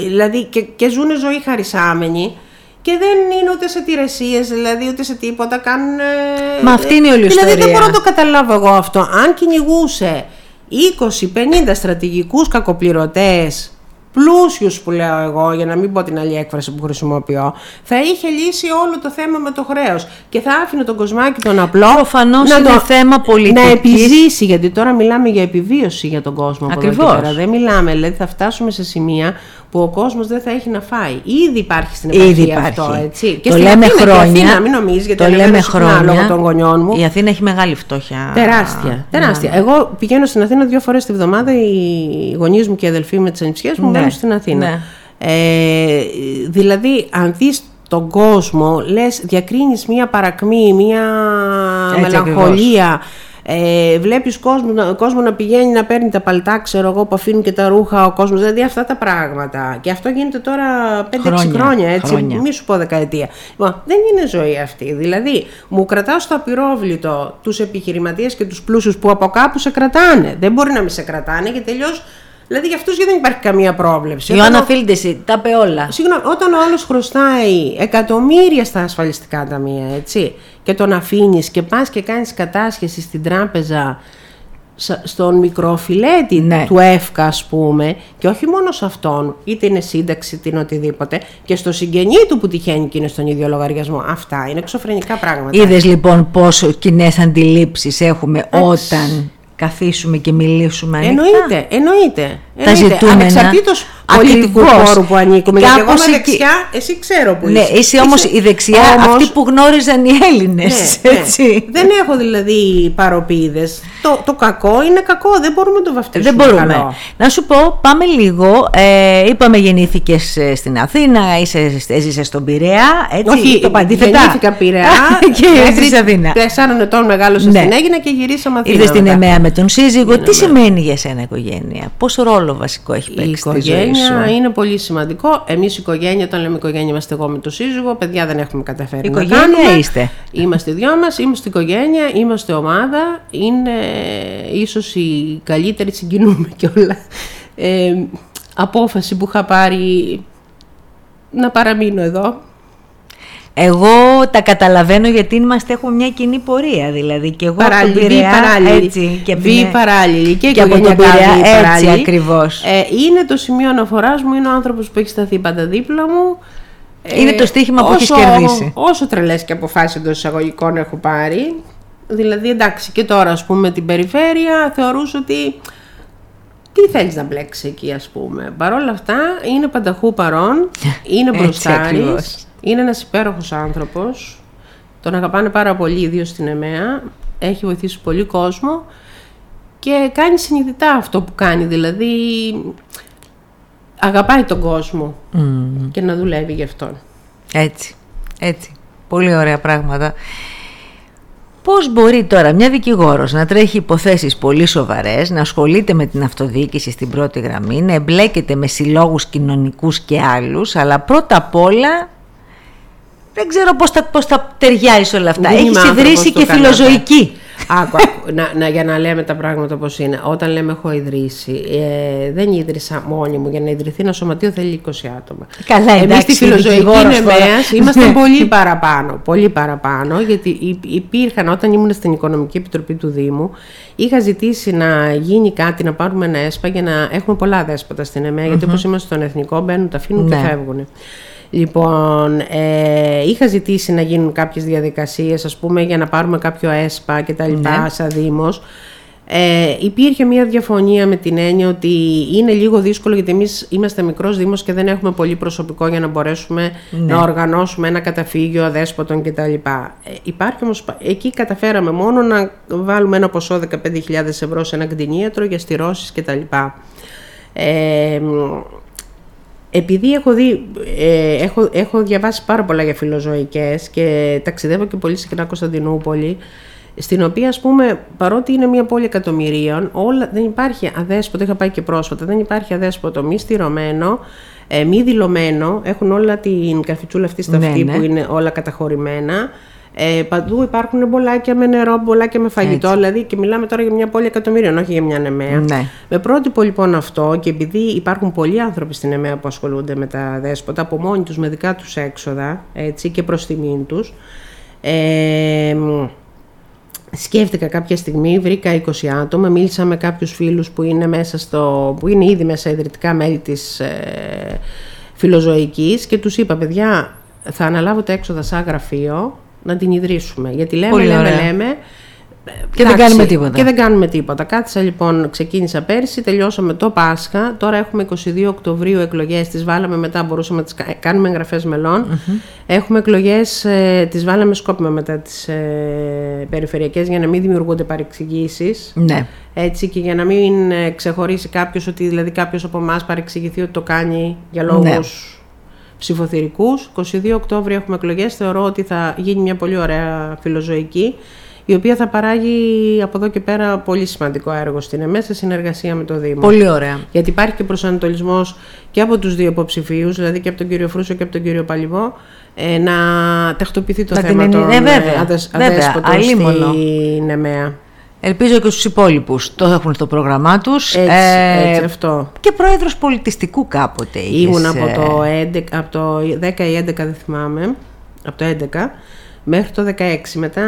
δηλαδή και, και ζουν ζωή χαρισάμενοι. Και δεν είναι ούτε σε τηρεσίε, δηλαδή ούτε σε τίποτα. Κάνουν. ε, Μα αυτή είναι όλη η Δηλαδή δεν ιστορία. μπορώ να το καταλάβω εγώ αυτό. Αν κυνηγούσε 20-50 στρατηγικούς κακοπληρωτές πλούσιους που λέω εγώ, για να μην πω την άλλη έκφραση που χρησιμοποιώ, θα είχε λύσει όλο το θέμα με το χρέος και θα άφηνε τον κοσμάκι τον απλό Προφανώς να είναι το, θέμα πολιτικής. Να επιζήσει, γιατί τώρα μιλάμε για επιβίωση για τον κόσμο. Ακριβώς. Δεν μιλάμε, δηλαδή θα φτάσουμε σε σημεία που ο κόσμος δεν θα έχει να φάει. Ήδη υπάρχει στην επαρχία αυτό, έτσι. Και το λέμε Αθήνα, χρόνια. Αθήνα, μην νομίζεις, γιατί το λέμε χρόνια. λόγω των γονιών μου. Η Αθήνα έχει μεγάλη φτώχεια. Τεράστια. τεράστια. Εγώ πηγαίνω στην Αθήνα δύο φορές τη βδομάδα, οι γονείς μου και οι αδελφοί με τις ανιψιές μου ναι. στην Αθήνα. Ναι. Ε, δηλαδή, αν δεις τον κόσμο, λες, διακρίνεις μία παρακμή, μία μελαγχολία, ε, βλέπεις κόσμο, κόσμο να πηγαίνει να παίρνει τα παλτά, ξέρω εγώ, που αφήνουν και τα ρούχα ο κόσμος, δηλαδή αυτά τα πράγματα. Και αυτό γίνεται τώρα 5-6 χρόνια, έτσι, χρόνια. μη σου πω δεκαετία. Λοιπόν, δεν είναι ζωή αυτή. Δηλαδή, μου κρατάω στο απειρόβλητο τους επιχειρηματίες και τους πλούσιους που από κάπου σε κρατάνε. Δεν μπορεί να μην σε κρατάνε και τελειώς Δηλαδή για αυτούς δεν υπάρχει καμία πρόβλεψη. Ιωάννα Φίλντεση, τα είπε όλα. Συγγνώμη, όταν ο άλλος χρωστάει εκατομμύρια στα ασφαλιστικά ταμεία, έτσι, και τον αφήνεις και πας και κάνεις κατάσχεση στην τράπεζα στον μικροφιλέτη ναι. του ΕΦΚΑ ας πούμε και όχι μόνο σε αυτόν είτε είναι σύνταξη την οτιδήποτε και στο συγγενή του που τυχαίνει και είναι στον ίδιο λογαριασμό αυτά είναι εξωφρενικά πράγματα Είδες λοιπόν πόσο κοινές αντιλήψεις έχουμε όταν καθίσουμε και μιλήσουμε ανοιχτά. Εννοείται, εννοείται. Τα ζητούμενα. Ανεξαρτήτως πολιτικού χώρου που ανήκουμε. Κάπως γιατί εγώ είμαι δεξιά, εσύ ξέρω που ναι, είσαι. είσαι όμως η δεξιά αυτή που γνώριζαν οι Έλληνες. Ναι, ναι. έτσι. Δεν έχω δηλαδή παροπίδες. Το, το κακό είναι κακό, δεν μπορούμε να το βαφτίσουμε Δεν μπορούμε. Καλό. Να σου πω, πάμε λίγο. Ε, είπαμε γεννήθηκες ε, στην Αθήνα, είσαι, έζησες στον Πειραιά. Έτσι, Όχι, το αντίθετα. γεννήθηκα Πειραιά. και έζησες Αθήνα. Τεσσάρων ετών μεγάλωσα ναι. στην Έγινα και γυρίσαμε Αθήνα. Είδες την Εμέα με τον σύζυγο. Τι σημαίνει για σένα οικογένεια, πόσο ρόλο βασικό έχει παίξει η οικογένεια είναι πολύ σημαντικό. Εμείς η οικογένεια, όταν λέμε οικογένεια, είμαστε εγώ με το σύζυγο. Παιδιά δεν έχουμε καταφέρει οικογένεια να κάνουμε. είστε. Είμαστε δυο μας, είμαστε οικογένεια, είμαστε ομάδα. Είναι ίσως η καλύτερη, συγκινούμε κιόλα. Ε, απόφαση που είχα πάρει να παραμείνω εδώ εγώ τα καταλαβαίνω γιατί είμαστε, έχουμε μια κοινή πορεία δηλαδή και εγώ παράλληλη, από τον Πειραιά παράλληλη, έτσι και, βή, παράλληλη και, και από τον Πειραιά έτσι ακριβώς. Ε, είναι το σημείο αναφοράς μου, είναι ο άνθρωπος που έχει σταθεί πάντα δίπλα μου. Είναι το στίχημα που έχεις κερδίσει. Όσο τρελές και αποφάσεις εντός εισαγωγικών έχω πάρει, δηλαδή εντάξει και τώρα ας πούμε την περιφέρεια θεωρούσα ότι τι θέλεις να μπλέξεις εκεί ας πούμε. Παρ' όλα αυτά είναι πανταχού παρόν, είναι μπροστάρης είναι ένας υπέροχος άνθρωπος, τον αγαπάνε πάρα πολύ, ιδίω στην ΕΜΕΑ, έχει βοηθήσει πολύ κόσμο και κάνει συνειδητά αυτό που κάνει, δηλαδή αγαπάει τον κόσμο και να δουλεύει γι' αυτόν. Έτσι, έτσι. Πολύ ωραία πράγματα. Πώς μπορεί τώρα μια δικηγόρος να τρέχει υποθέσεις πολύ σοβαρές, να ασχολείται με την αυτοδιοίκηση στην πρώτη γραμμή, να εμπλέκεται με συλλόγους κοινωνικούς και άλλους, αλλά πρώτα απ' όλα δεν ξέρω πώς θα, πώς θα ταιριάζει όλα αυτά. Έχει ιδρύσει και φιλοζωική. Άκου, άκου να, να, για να λέμε τα πράγματα όπως είναι. Όταν λέμε έχω ιδρύσει, ε, δεν ίδρυσα μόνη μου. Για να ιδρυθεί ένα σωματείο θέλει 20 άτομα. Καλά, εντάξει, Εμείς στη φιλοζωική νεμέας είμαστε πολύ παραπάνω. Πολύ παραπάνω, γιατί υπήρχαν όταν ήμουν στην Οικονομική Επιτροπή του Δήμου, είχα ζητήσει να γίνει κάτι, να πάρουμε ένα ΕΣΠΑ για να έχουμε πολλά δέσποτα στην ΕΜΕΑ, γιατί όπως είμαστε στον Εθνικό μπαίνουν, τα αφήνουν ναι. και φεύγουν. Λοιπόν, ε, είχα ζητήσει να γίνουν κάποιες διαδικασίες, ας πούμε, για να πάρουμε κάποιο ΕΣΠΑ και τα λοιπά, ναι. σαν Δήμος. Ε, υπήρχε μια διαφωνία με την έννοια ότι είναι λίγο δύσκολο γιατί εμείς είμαστε μικρός Δήμος και δεν έχουμε πολύ προσωπικό για να μπορέσουμε ναι. να οργανώσουμε ένα καταφύγιο αδέσποτων κτλ. Ε, υπάρχει όμως, εκεί καταφέραμε μόνο να βάλουμε ένα ποσό 15.000 ευρώ σε ένα κτηνίατρο για στηρώσεις κτλ. Ε, επειδή έχω, δει, ε, έχω, έχω διαβάσει πάρα πολλά για φιλοζωικές και ταξιδεύω και πολύ συχνά Κωνσταντινούπολη, στην οποία ας πούμε παρότι είναι μια πόλη εκατομμυρίων, όλα, δεν υπάρχει αδέσποτο, είχα πάει και πρόσφατα, δεν υπάρχει αδέσποτο μη στηρωμένο, ε, μη δηλωμένο, έχουν όλα την καρφιτσούλα αυτή στα ναι, αυτή ναι. που είναι όλα καταχωρημένα, ε, παντού υπάρχουν μπολάκια με νερό, μπολάκια με φαγητό, Έτσι. δηλαδή και μιλάμε τώρα για μια πόλη εκατομμύριων, όχι για μια νεμαία. Ναι. Με πρότυπο λοιπόν αυτό και επειδή υπάρχουν πολλοί άνθρωποι στην νεμαία που ασχολούνται με τα δέσποτα από μόνοι τους με δικά τους έξοδα έτσι, και προς τιμήν τους. Ε, Σκέφτηκα κάποια στιγμή, βρήκα 20 άτομα, μίλησα με κάποιους φίλους που είναι, μέσα στο, που είναι ήδη μέσα ιδρυτικά μέλη της ε, φιλοζωικής και τους είπα, παιδιά, θα αναλάβω τα έξοδα σαν γραφείο να την ιδρύσουμε. Γιατί λέμε, Πολύ λέμε, ωραία. λέμε, Και δεν κάνουμε τίποτα. Και δεν κάνουμε τίποτα. Κάθισα λοιπόν, ξεκίνησα πέρσι, τελειώσαμε το Πάσχα. Τώρα έχουμε 22 Οκτωβρίου εκλογές. Τις βάλαμε μετά, μπορούσαμε να τις κάνουμε εγγραφές Έχουμε εκλογές, ε, τις βάλαμε σκόπιμα μετά τις ε, περιφερειακές για να μην δημιουργούνται παρεξηγήσεις. Ναι. Έτσι και για να μην ε, ξεχωρίσει κάποιος ότι δηλαδή κάποιος από εμάς παρεξηγηθεί ότι το κάνει για λόγους Ναι. Ψηφοθυρικούς. 22 Οκτώβρη έχουμε εκλογές. Θεωρώ ότι θα γίνει μια πολύ ωραία φιλοζωική η οποία θα παράγει από εδώ και πέρα πολύ σημαντικό έργο στην ΕΜΕ σε συνεργασία με το Δήμο. Πολύ ωραία. Γιατί υπάρχει και προσανατολισμός και από τους δύο υποψηφίους, δηλαδή και από τον κύριο Φρούσο και από τον κύριο Παλιβό, ε, να τακτοποιηθεί το Να την θέμα ενη- των ναι, βέβαια, ε, αδεσ- βέβαια, αδέσποτων αλίμονο. στην ΕΜΕΑ. Ελπίζω και στους υπόλοιπους το έχουν στο πρόγραμμά τους. Έτσι, Ε, έτσι αυτό. Και πρόεδρος πολιτιστικού κάποτε είχες, Ήμουν από ε, το, 11, από το 10 ή 11 δεν θυμάμαι, από το 11 μέχρι το 16. Μετά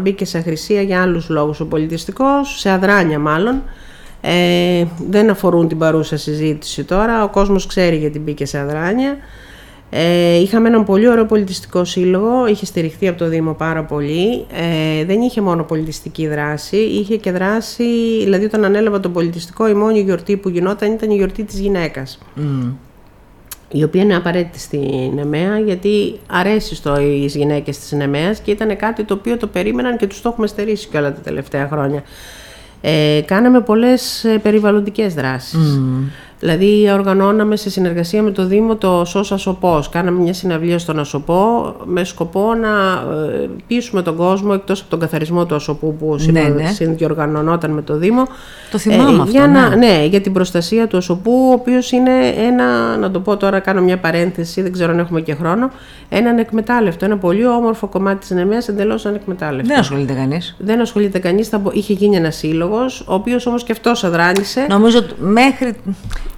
μπήκε σε αχρησία για άλλους λόγους ο πολιτιστικός, σε αδράνεια μάλλον. Ε, δεν αφορούν την παρούσα συζήτηση τώρα, ο κόσμος ξέρει γιατί μπήκε σε αδράνεια. Ε, είχαμε έναν πολύ ωραίο πολιτιστικό σύλλογο, είχε στηριχθεί από το Δήμο πάρα πολύ. Ε, δεν είχε μόνο πολιτιστική δράση, είχε και δράση, δηλαδή όταν ανέλαβα το πολιτιστικό η μόνη γιορτή που γινόταν ήταν η γιορτή της γυναίκας μ, η οποία είναι απαραίτητη στην ΕΜΕΑ γιατί αρέσει στις γυναίκες της ΕΜΕΑ και ήταν κάτι το οποίο το περίμεναν και τους το έχουμε στερήσει και όλα τα τελευταία χρόνια. Ε, κάναμε πολλές ε, περιβαλλοντικές δράσεις. Δηλαδή οργανώναμε σε συνεργασία με το Δήμο το ΣΟΣ Ασοπός. Κάναμε μια συναυλία στον Ασοπό με σκοπό να ε, πείσουμε τον κόσμο εκτός από τον καθαρισμό του Ασοπού που Ναι, συνο- ναι. συνδιοργανωνόταν με το Δήμο. Το θυμάμαι αυτό, για, ναι. να, ναι, για την προστασία του Ασοπού, ο οποίος είναι ένα, να το πω τώρα, κάνω μια παρένθεση, δεν ξέρω αν έχουμε και χρόνο, ένα ανεκμετάλλευτο, ένα πολύ όμορφο κομμάτι της Νεμαίας εντελώς ανεκμετάλλευτο. Δεν ασχολείται κανείς. Δεν ασχολείται κανείς, θα μπο- είχε γίνει ένας σύλλογος, ο οποίος όμως και αυτός αδράνησε. Νομίζω ότι μέχρι...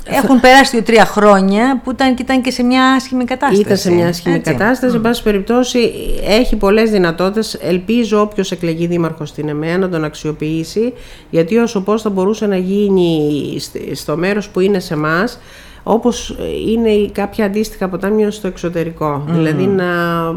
Έχουν περάσει δύο-τρία χρόνια που ήταν, και ήταν και σε μια άσχημη κατάσταση. Ήταν σε μια άσχημη έτσι. κατάσταση. Εν πάση περιπτώσει, έχει πολλές δυνατότητες. Ελπίζω όποιος εκλεγεί δήμαρχος στην ΕΜΕΑ να τον αξιοποιήσει, γιατί ο Σοπός θα μπορούσε να γίνει σ- στο μέρος που είναι σε εμάς, όπως είναι η κάποια αντίστοιχα ποτάμια στο εξωτερικό. Δηλαδή να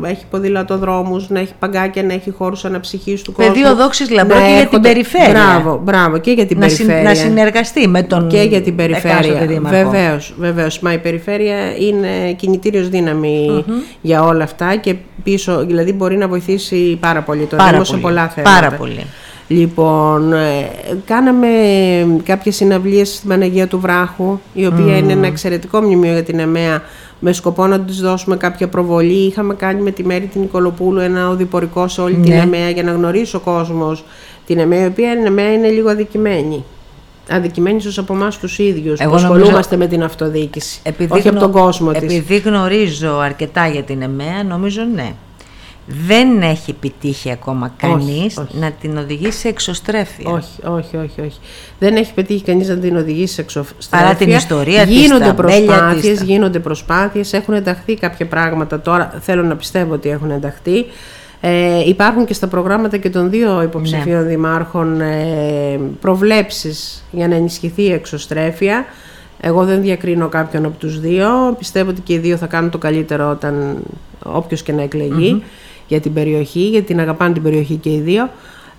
έχει ποδηλατοδρόμους, να έχει παγκάκια, να έχει χώρους αναψυχής του κόσμου. Πεδίο δόξης λαμπρό να και για την έρχονται- περιφέρεια. Μπράβο, μπράβο, και για την να, συν- περιφέρεια. να συνεργαστεί με τον Και για την εκάστοτε περιφέρεια. δήμαρχο. Βεβαίως, βεβαίως. Μα η περιφέρεια είναι κινητήριος για όλα αυτά και πίσω, δηλαδή μπορεί να βοηθήσει πάρα πολύ το Πάρα Δήμος σε πολύ. πολλά θέματα. Πάρα πολύ. Λοιπόν, ε, κάναμε κάποιες συναυλίες στην Παναγία του Βράχου, η οποία είναι ένα εξαιρετικό μνημείο για την ΕΜΕΑ, με σκοπό να της δώσουμε κάποια προβολή. Είχαμε κάνει με τη Μέρη την Νικολοπούλου ένα οδηπορικό σε όλη την Ναι. ΕΜΕΑ για να γνωρίσει ο κόσμος την ΕΜΕΑ, η οποία η ΕΜΕΑ είναι λίγο αδικημένη. Αδικημένης ίσως από εμάς τους ίδιους Εγώ που νομίζω- ασχολούμαστε με την αυτοδιοίκηση. Όχι από γνω- τον κόσμο της. Επειδή γνωρίζω αρκετά για την ΕΜΕΑ, νομίζω ναι. Δεν έχει επιτύχει ακόμα κανείς όχι. να την οδηγήσει σε εξωστρέφεια. Όχι, όχι, όχι, όχι. Δεν έχει πετύχει κανείς να την οδηγήσει σε εξωστρέφεια. Παρά την ιστορία της, γίνονται τα μπέλια προσπάθειες, της, γίνονται προσπάθειες, έχουν ενταχθεί κάποια πράγματα τώρα. Θέλω να πιστεύω ότι έχουν ενταχθεί. Ε, υπάρχουν και στα προγράμματα και των δύο υποψηφίων Ναι. δημάρχων ε, προβλέψεις για να ενισχυθεί η εξωστρέφεια. Εγώ δεν διακρίνω κάποιον από τους δύο. Πιστεύω ότι και οι δύο θα κάνουν το καλύτερο όταν όποιος και να εκλεγει για την περιοχή, γιατί την αγαπάνε την περιοχή και οι δύο.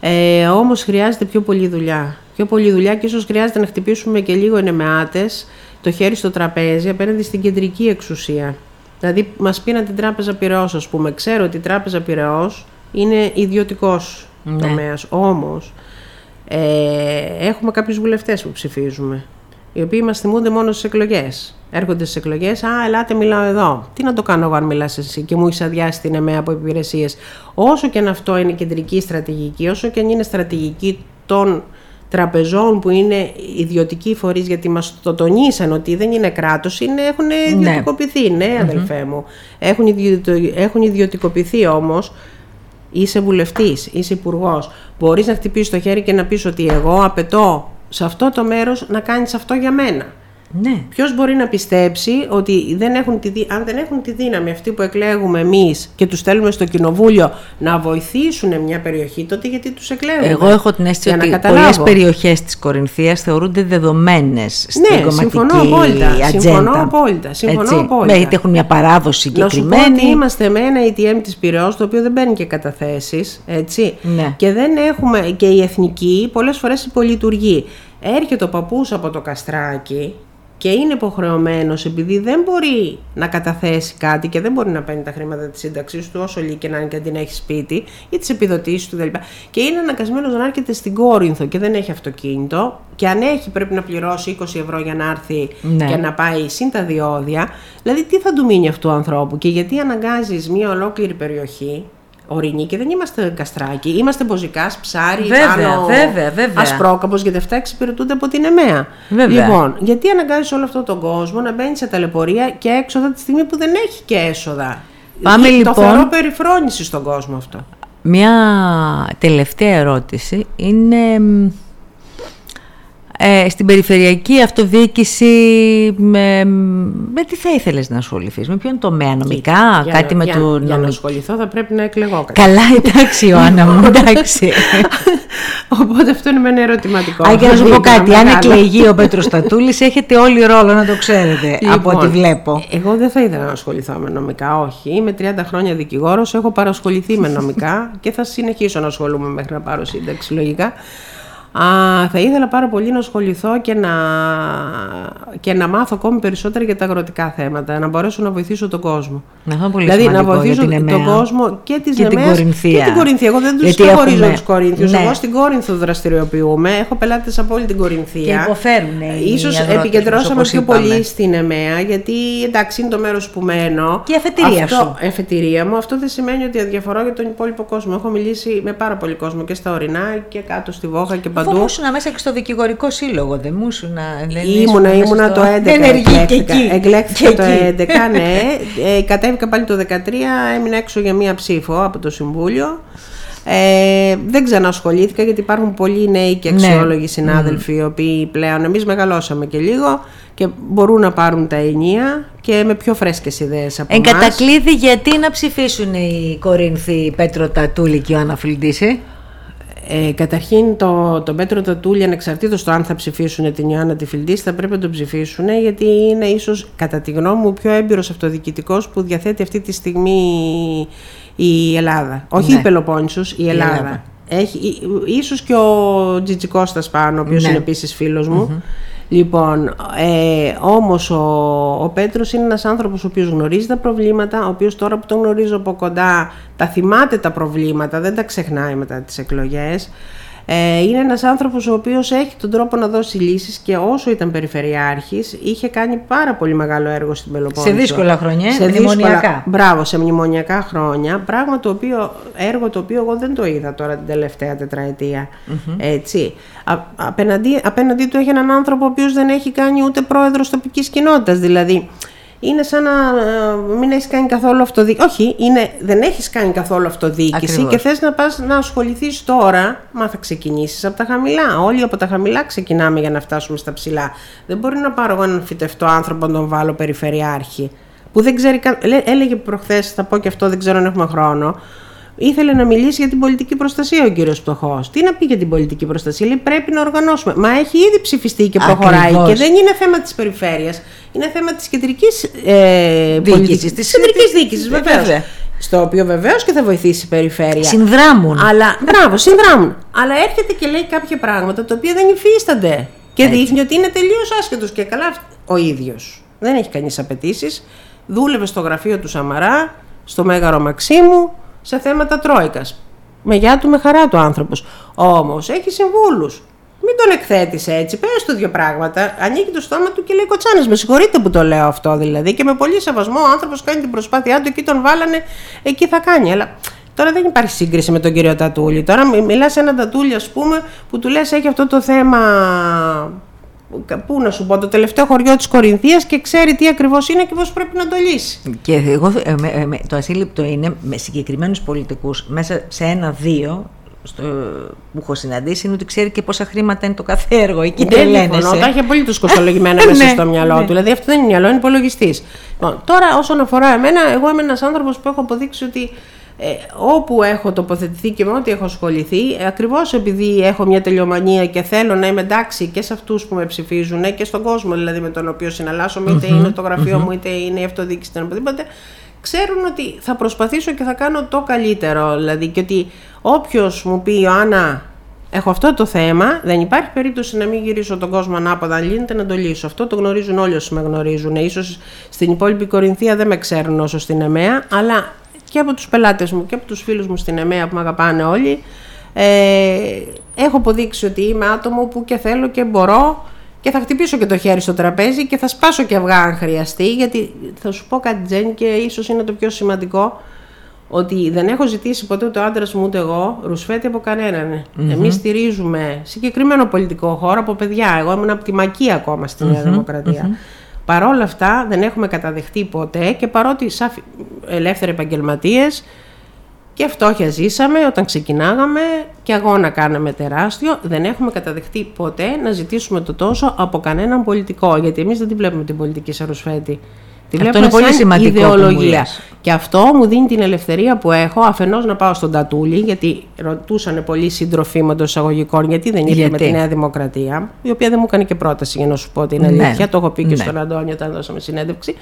Ε, όμως χρειάζεται πιο πολλή δουλειά. Πιο πολλή δουλειά και ίσως χρειάζεται να χτυπήσουμε και λίγο ενεμεάτες το χέρι στο τραπέζι απέναντι στην κεντρική εξουσία. Δηλαδή μας πήραν την τράπεζα Πυραιός ας πούμε. Ξέρω ότι η τράπεζα Πυραιός είναι ιδιωτικός Ναι. τομέας. Όμως ε, έχουμε κάποιους βουλευτές που ψηφίζουμε οι οποίοι μας θυμούνται μόνο στις εκλογές. Έρχονται στις εκλογές, α, ελάτε μιλάω εδώ. Τι να το κάνω εγώ αν μιλάς εσύ και μου έχει αδειάσει την ΕΜΕΑ από υπηρεσίες. Όσο και αν αυτό είναι κεντρική στρατηγική, όσο και αν είναι στρατηγική των τραπεζών που είναι ιδιωτικοί φορείς, γιατί μας το τονίσαν ότι δεν είναι κράτος, είναι, έχουν ιδιωτικοποιηθεί. Ναι, αδελφέ μου. Έχουν, ιδιωτο, έχουν ιδιωτικοποιηθεί όμως είσαι βουλευτής, είσαι υπουργός. Μπορείς να χτυπήσεις το χέρι και να πεις ότι εγώ απαιτώ σε αυτό το μέρος να κάνεις αυτό για μένα. Ναι. Ποιος μπορεί να πιστέψει ότι δεν έχουν τη, αν δεν έχουν τη δύναμη αυτοί που εκλέγουμε εμείς και τους στέλνουμε στο κοινοβούλιο να βοηθήσουν μια περιοχή, τότε γιατί τους εκλέγουμε; Εγώ έχω την αίσθηση ότι πολλές περιοχές της Κορινθίας θεωρούνται δεδομένες στην ναι, κομματική συμφωνώ απόλυτα, ατζέντα. Συμφωνώ απόλυτα. Συμφωνώ Έτσι. απόλυτα. Γιατί έχουν μια παράδοση συγκεκριμένη. Να σου πω ότι είμαστε με ένα ATM της Πυραιός, το οποίο δεν παίρνει και καταθέσεις. Ναι. Και δεν έχουμε. και η εθνική πολλές φορές υπολειτουργεί. Έρχεται ο παππούς από το καστράκι και είναι υποχρεωμένος επειδή δεν μπορεί να καταθέσει κάτι και δεν μπορεί να παίρνει τα χρήματα της σύνταξής του, όσο λίγη και να είναι και την έχει σπίτι, ή τις επιδοτήσεις του κλπ. Και είναι αναγκασμένος να έρχεται στην Κόρινθο και δεν έχει αυτοκίνητο. Και αν έχει, πρέπει να πληρώσει 20 ευρώ για να έρθει Ναι. και να πάει συν τα διόδια. Δηλαδή, τι θα του μείνει αυτού του ανθρώπου και γιατί αναγκάζεις μια ολόκληρη περιοχή. Ορεινή και δεν είμαστε καστράκι. Είμαστε μποζικάς, ψάρι, Βέβαια, πάνω βέβαια, βέβαια. ασπρόκαπο, γιατί αυτά εξυπηρετούνται από την ΕΜΕΑ. Βέβαια. Λοιπόν, γιατί αναγκάζεις όλο αυτόν τον κόσμο να μπαίνει σε ταλαιπωρία και έξοδα τη στιγμή που δεν έχει και έσοδα; Πάμε, το λοιπόν. θεωρώ περιφρόνηση στον κόσμο αυτό. Μια τελευταία ερώτηση είναι μ, ε, στην περιφερειακή αυτοδιοίκηση με, με τι θα ήθελες να ασχοληθείς, με ποιον τομέα νομικά, Για κάτι να, με για, το Για να νομικό. ασχοληθώ θα πρέπει να εκλεγώ κάτι. Καλά, εντάξει Ιωάννα μου, εντάξει. Οπότε αυτό είναι με ένα ερωτηματικό. Α, και να σου πω Δίκιο, κάτι, αν μεγάλο. εκλεγεί ο Πέτρος Στατούλης έχετε όλοι ρόλο να το ξέρετε, από ό,τι Λοιπόν, βλέπω. Εγώ δεν θα ήθελα να ασχοληθώ με νομικά, όχι. Είμαι 30 χρόνια δικηγόρος, έχω παρασχοληθεί με νομικά και θα συνεχίσω να ασχολούμαι μέχρι να πάρω σύνταξη, λογικά. Α, θα ήθελα πάρα πολύ να ασχοληθώ και να, και να μάθω ακόμη περισσότερα για τα αγροτικά θέματα, να μπορέσω να βοηθήσω τον κόσμο. Αυτό είναι πολύ δηλαδή να σημαντικό βοηθήσω για την τον ΕΜΕΑ. κόσμο και τη και την Κορινθία. Και την Κορινθία. Εγώ δεν τους Γιατί ξεχωρίζω έχουμε- τους Κορίνθιους. Ναι. Εγώ στην Κόρινθο δραστηριοποιούμε. Έχω πελάτες από όλη την Κορινθία. Και υποφέρουν οι Ίσως αγρότες μας, επικεντρώσαμε όπως πιο είπαμε. πολύ στην ΕΜΕΑ, γιατί εντάξει είναι το μέρος που μένω. Και η αφετηρία αυτό, σου. Εφετηρία μου. Αυτό δεν σημαίνει ότι αδιαφορώ για τον υπόλοιπο κόσμο. Έχω μιλήσει με πάρα πολύ κόσμο και στα ορεινά και κάτω στη Βόχα και Αφού παντού. μου ήσουν μέσα και στο δικηγορικό σύλλογο, δεν μου ήσουν. δεν Ήμουνα, ήσουν ήμουνα μέσα το στο- 11. Ενεργή και εκλέχθηκα. εκεί. Εκλέχθηκα Και το εκεί. 11, ναι. Ε, κατέβηκα πάλι το 13, έμεινα έξω για μία ψήφο από το Συμβούλιο. Ε, δεν ξανασχολήθηκα γιατί υπάρχουν πολλοί νέοι και Ναι. αξιόλογοι συνάδελφοι οι οποίοι πλέον εμείς μεγαλώσαμε και λίγο και μπορούν να πάρουν τα ενία και με πιο φρέσκες ιδέες από Εν εμάς. κατακλείδη, γιατί να ψηφίσουν οι Κορίνθοι Πέτρο Τατούλη και Ιωάννα Φιλντίση. Ε, καταρχήν το, το Πέτρο Τατούλη ανεξαρτήτως το αν θα ψηφίσουν την Ιωάννα τη Φιλντίση θα πρέπει να τον ψηφίσουν γιατί είναι ίσως κατά τη γνώμη μου ο πιο έμπειρος αυτοδιοικητικός που διαθέτει αυτή τη στιγμή η Ελλάδα. Όχι Ναι. η Πελοπόννησος, η Ελλάδα. Ελλάδα. Έχει, ί- ίσως και ο Τζιτζικώστας πάνω, ο οποίος Ναι. είναι επίσης φίλος μου. Λοιπόν, ε, όμως ο, ο Πέτρος είναι ένας άνθρωπος ο οποίος γνωρίζει τα προβλήματα, ο οποίος τώρα που τον γνωρίζω από κοντά τα θυμάται τα προβλήματα, δεν τα ξεχνάει μετά τις εκλογές. Ε, είναι ένας άνθρωπος ο οποίος έχει τον τρόπο να δώσει λύσεις και όσο ήταν περιφερειάρχης είχε κάνει πάρα πολύ μεγάλο έργο στην Πελοπόννησο. Σε δύσκολα χρόνια, Σε μνημονιακά. δύσκολα- Μπράβο, σε μνημονιακά χρόνια. Πράγμα το οποίο, έργο το οποίο εγώ δεν το είδα τώρα την τελευταία τετραετία. Έτσι. Α, απέναντί, απέναντί του έχει έναν άνθρωπο ο οποίος δεν έχει κάνει ούτε πρόεδρος τοπικής κοινότητας. Δηλαδή, είναι σαν να ε, μην έχεις κάνει καθόλου αυτοδιοίκηση. Όχι, είναι, δεν έχεις κάνει καθόλου αυτοδιοίκηση Ακριβώς. και θες να πας να ασχοληθείς τώρα. Μα θα ξεκινήσεις από τα χαμηλά. Όλοι από τα χαμηλά ξεκινάμε για να φτάσουμε στα ψηλά. Δεν μπορεί να πάρω εγώ έναν φυτευτό άνθρωπο να τον βάλω περιφερειάρχη. Που δεν ξέρει καν. λέ- Έλεγε προχθές, θα πω και αυτό, δεν ξέρω αν έχουμε χρόνο. Ήθελε να μιλήσει για την πολιτική προστασία ο κύριος Πτωχός. Τι να πει για την πολιτική προστασία, λέει πρέπει να οργανώσουμε. Μα έχει ήδη ψηφιστεί και προχωράει. Ακριβώς. Και δεν είναι θέμα της περιφέρειας. Είναι θέμα της κεντρικής ε, Διοίκησης, πολιτικής- της- κεντρικής της- διοίκησης, βέβαια. βεβαίως. Στο οποίο βεβαίως και θα βοηθήσει η περιφέρεια. Συνδράμουν. Αλλά, μπράβο, συνδράμουν. Αλλά έρχεται και λέει κάποια πράγματα τα οποία δεν υφίστανται. Και δείχνει ότι είναι τελείως άσχετος και καλά αυ- ο ίδιος. Δεν έχει κανείς απαιτήσεις. Δούλευε στο γραφείο του Σαμαρά, στο Μέγαρο Μαξίμου, σε θέματα Τρόικας. Με γεια του, με χαρά του άνθρωπος. Όμως έχει συμβούλους. Μην τον εκθέτεις έτσι. Πες του δύο πράγματα. Ανοίγει το στόμα του και λέει κοτσάνες. Με συγχωρείτε που το λέω αυτό δηλαδή. Και με πολύ σεβασμό ο άνθρωπος κάνει την προσπάθειά του. Εκεί τον βάλανε, εκεί θα κάνει. Αλλά τώρα δεν υπάρχει σύγκριση με τον κύριο Τατούλη. Τώρα μι- μιλάς σε έναν Τατούλη, ας πούμε, που του λες έχει αυτό το θέμα. Πού να σου πω, το τελευταίο χωριό της Κορινθίας και ξέρει τι ακριβώς είναι και πώς πρέπει να το λύσει. Και εγώ, ε, με- ε, με- το ασύλληπτο είναι με συγκεκριμένους πολιτικούς μέσα σε ένα-δύο στο, που έχω συναντήσει είναι ότι ξέρει και πόσα χρήματα είναι το κάθε έργο. Εκεί δεν διαφωνώ. Τα έχει απολύτως κοστολογημένα μέσα ναι, στο μυαλό ναι. του. Δηλαδή αυτό δεν είναι μυαλό, είναι υπολογιστής. Λοιπόν, τώρα όσον αφορά εμένα, εγώ είμαι ένας άνθρωπος που έχω αποδείξει ότι ε, όπου έχω τοποθετηθεί και με ό,τι έχω ασχοληθεί, ακριβώς επειδή έχω μια τελειομανία και θέλω να είμαι εντάξει και σε αυτούς που με ψηφίζουν και στον κόσμο δηλαδή με τον οποίο συναλλάσσομαι, είτε είναι το γραφείο μου, είτε είναι η αυτοδιοίκηση, είτε οτιδήποτε, ξέρουν ότι θα προσπαθήσω και θα κάνω το καλύτερο. Δηλαδή και ότι όποιος μου πει, Ιωάννα, έχω αυτό το θέμα, δεν υπάρχει περίπτωση να μην γυρίσω τον κόσμο ανάποδα. Αν λύνεται να το λύσω. Αυτό το γνωρίζουν όλοι όσοι με γνωρίζουν. Ίσως στην υπόλοιπη Κορινθία δεν με ξέρουν όσο στην ΕΜΕΑ, αλλά και από τους πελάτες μου και από τους φίλους μου στην ΕΜΕΑ που με αγαπάνε όλοι. Ε, έχω αποδείξει ότι είμαι άτομο που και θέλω και μπορώ και θα χτυπήσω και το χέρι στο τραπέζι και θα σπάσω και αυγά αν χρειαστεί γιατί θα σου πω κάτι Τζένι και ίσως είναι το πιο σημαντικό ότι δεν έχω ζητήσει ποτέ ούτε ο άντρας μου ούτε εγώ ρουσφέτη από κανέναν. Mm-hmm. Εμείς στηρίζουμε συγκεκριμένο πολιτικό χώρο από παιδιά. Εγώ ήμουν από τη Μακία ακόμα στη Νέα Δημοκρατία. Παρόλα αυτά δεν έχουμε καταδεχτεί ποτέ και παρότι σαν ελεύθεροι επαγγελματίες και φτώχεια ζήσαμε όταν ξεκινάγαμε και αγώνα κάναμε τεράστιο, δεν έχουμε καταδεχτεί ποτέ να ζητήσουμε το τόσο από κανέναν πολιτικό, γιατί εμείς δεν τη βλέπουμε την πολιτική σαν ρουσφέτη. Τη αυτό είναι πολύ σημαντικό ιδεολογία. Και αυτό μου δίνει την ελευθερία που έχω αφενός να πάω στον Τατούλη, γιατί ρωτούσαν πολλοί σύντροφοί με εισαγωγικών, γιατί δεν ήρθε με τη Νέα Δημοκρατία, η οποία δεν μου έκανε και πρόταση για να σου πω την ναι. αλήθεια. Ναι. Το έχω πει και ναι. στον Αντώνιο όταν δώσαμε συνέντευξη.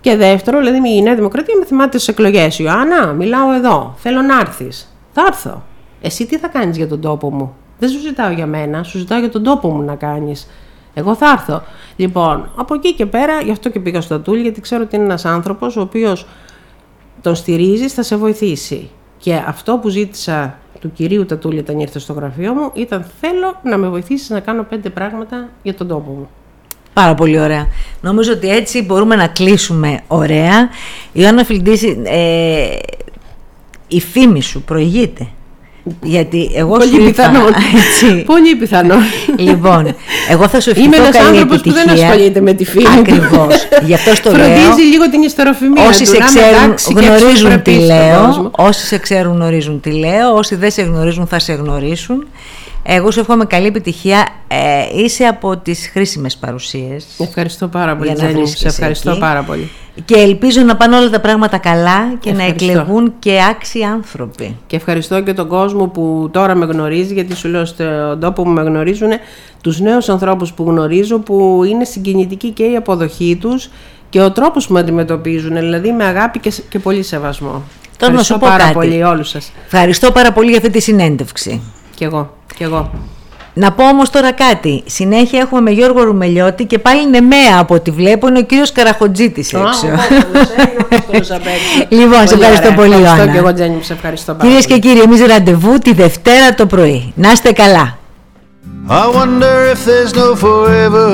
Και δεύτερο, δηλαδή η Νέα Δημοκρατία με θυμάται στις εκλογές. Ιωάννα, μιλάω εδώ. Θέλω να έρθεις. Θα έρθω. Εσύ τι θα κάνεις για τον τόπο μου; Δεν σου ζητάω για μένα, σου ζητάω για τον τόπο μου να κάνεις. Εγώ θα έρθω. Λοιπόν, από εκεί και πέρα, γι' αυτό και πήγα στο Τούλ, γιατί ξέρω ότι είναι ένας άνθρωπος ο οποίος τον στηρίζει, θα σε βοηθήσει. Και αυτό που ζήτησα του κυρίου Τατούλη όταν ήρθε στο γραφείο μου ήταν θέλω να με βοηθήσεις να κάνω πέντε πράγματα για τον τόπο μου. Πάρα πολύ ωραία. Νομίζω ότι έτσι μπορούμε να κλείσουμε ωραία. Ιωάννα Φιλντήση, ε, η φήμη σου προηγείται. Γιατί εγώ Πολύ σου πιθανό. Έτσι. Πολύ πιθανό. Λοιπόν, εγώ θα σου ευχηθώ Είμαι ένας άνθρωπος που δεν ασχολείται με τη φήμη. Ακριβώς. Γι' αυτό στο λέω. Φροντίζει λίγο την ιστεροφημία. Όσοι σε ξέρουν γνωρίζουν τι λέω. Όσοι σε ξέρουν γνωρίζουν τι λέω. Όσοι δεν σε γνωρίζουν θα σε γνωρίσουν. Εγώ σου εύχομαι καλή επιτυχία. Ε, είσαι από τις χρήσιμες παρουσίες. Ευχαριστώ πάρα πολύ, Τζένι. Σε ευχαριστώ πάρα πολύ. Και ελπίζω να πάνε όλα τα πράγματα καλά και να εκλεγούν και άξιοι άνθρωποι. Και ευχαριστώ και τον κόσμο που τώρα με γνωρίζει, γιατί σου λέω στον τόπο που με γνωρίζουν, τους νέους ανθρώπους που γνωρίζω, που είναι συγκινητική και η αποδοχή τους και ο τρόπος που με αντιμετωπίζουν, δηλαδή με αγάπη και, και πολύ σεβασμό. Τώρα ευχαριστώ πάρα πολύ όλους σας. Ευχαριστώ πάρα πολύ για αυτή τη συνέντευξη. Κι εγώ. Κι εγώ. Να πω όμως τώρα κάτι. Συνέχεια έχουμε με Γιώργο Ρουμελιώτη και πάλι νεμαία από ό,τι βλέπω είναι ο κύριος Καραχοντζήτης έξω. λοιπόν, σε ευχαριστώ πολύ Ευχαριστώ και εγώ Τζένι, σε ευχαριστώ πάρα Κυρίες και κύριοι, εμείς ραντεβού τη Δευτέρα το πρωί. Να είστε καλά. I wonder if there's no forever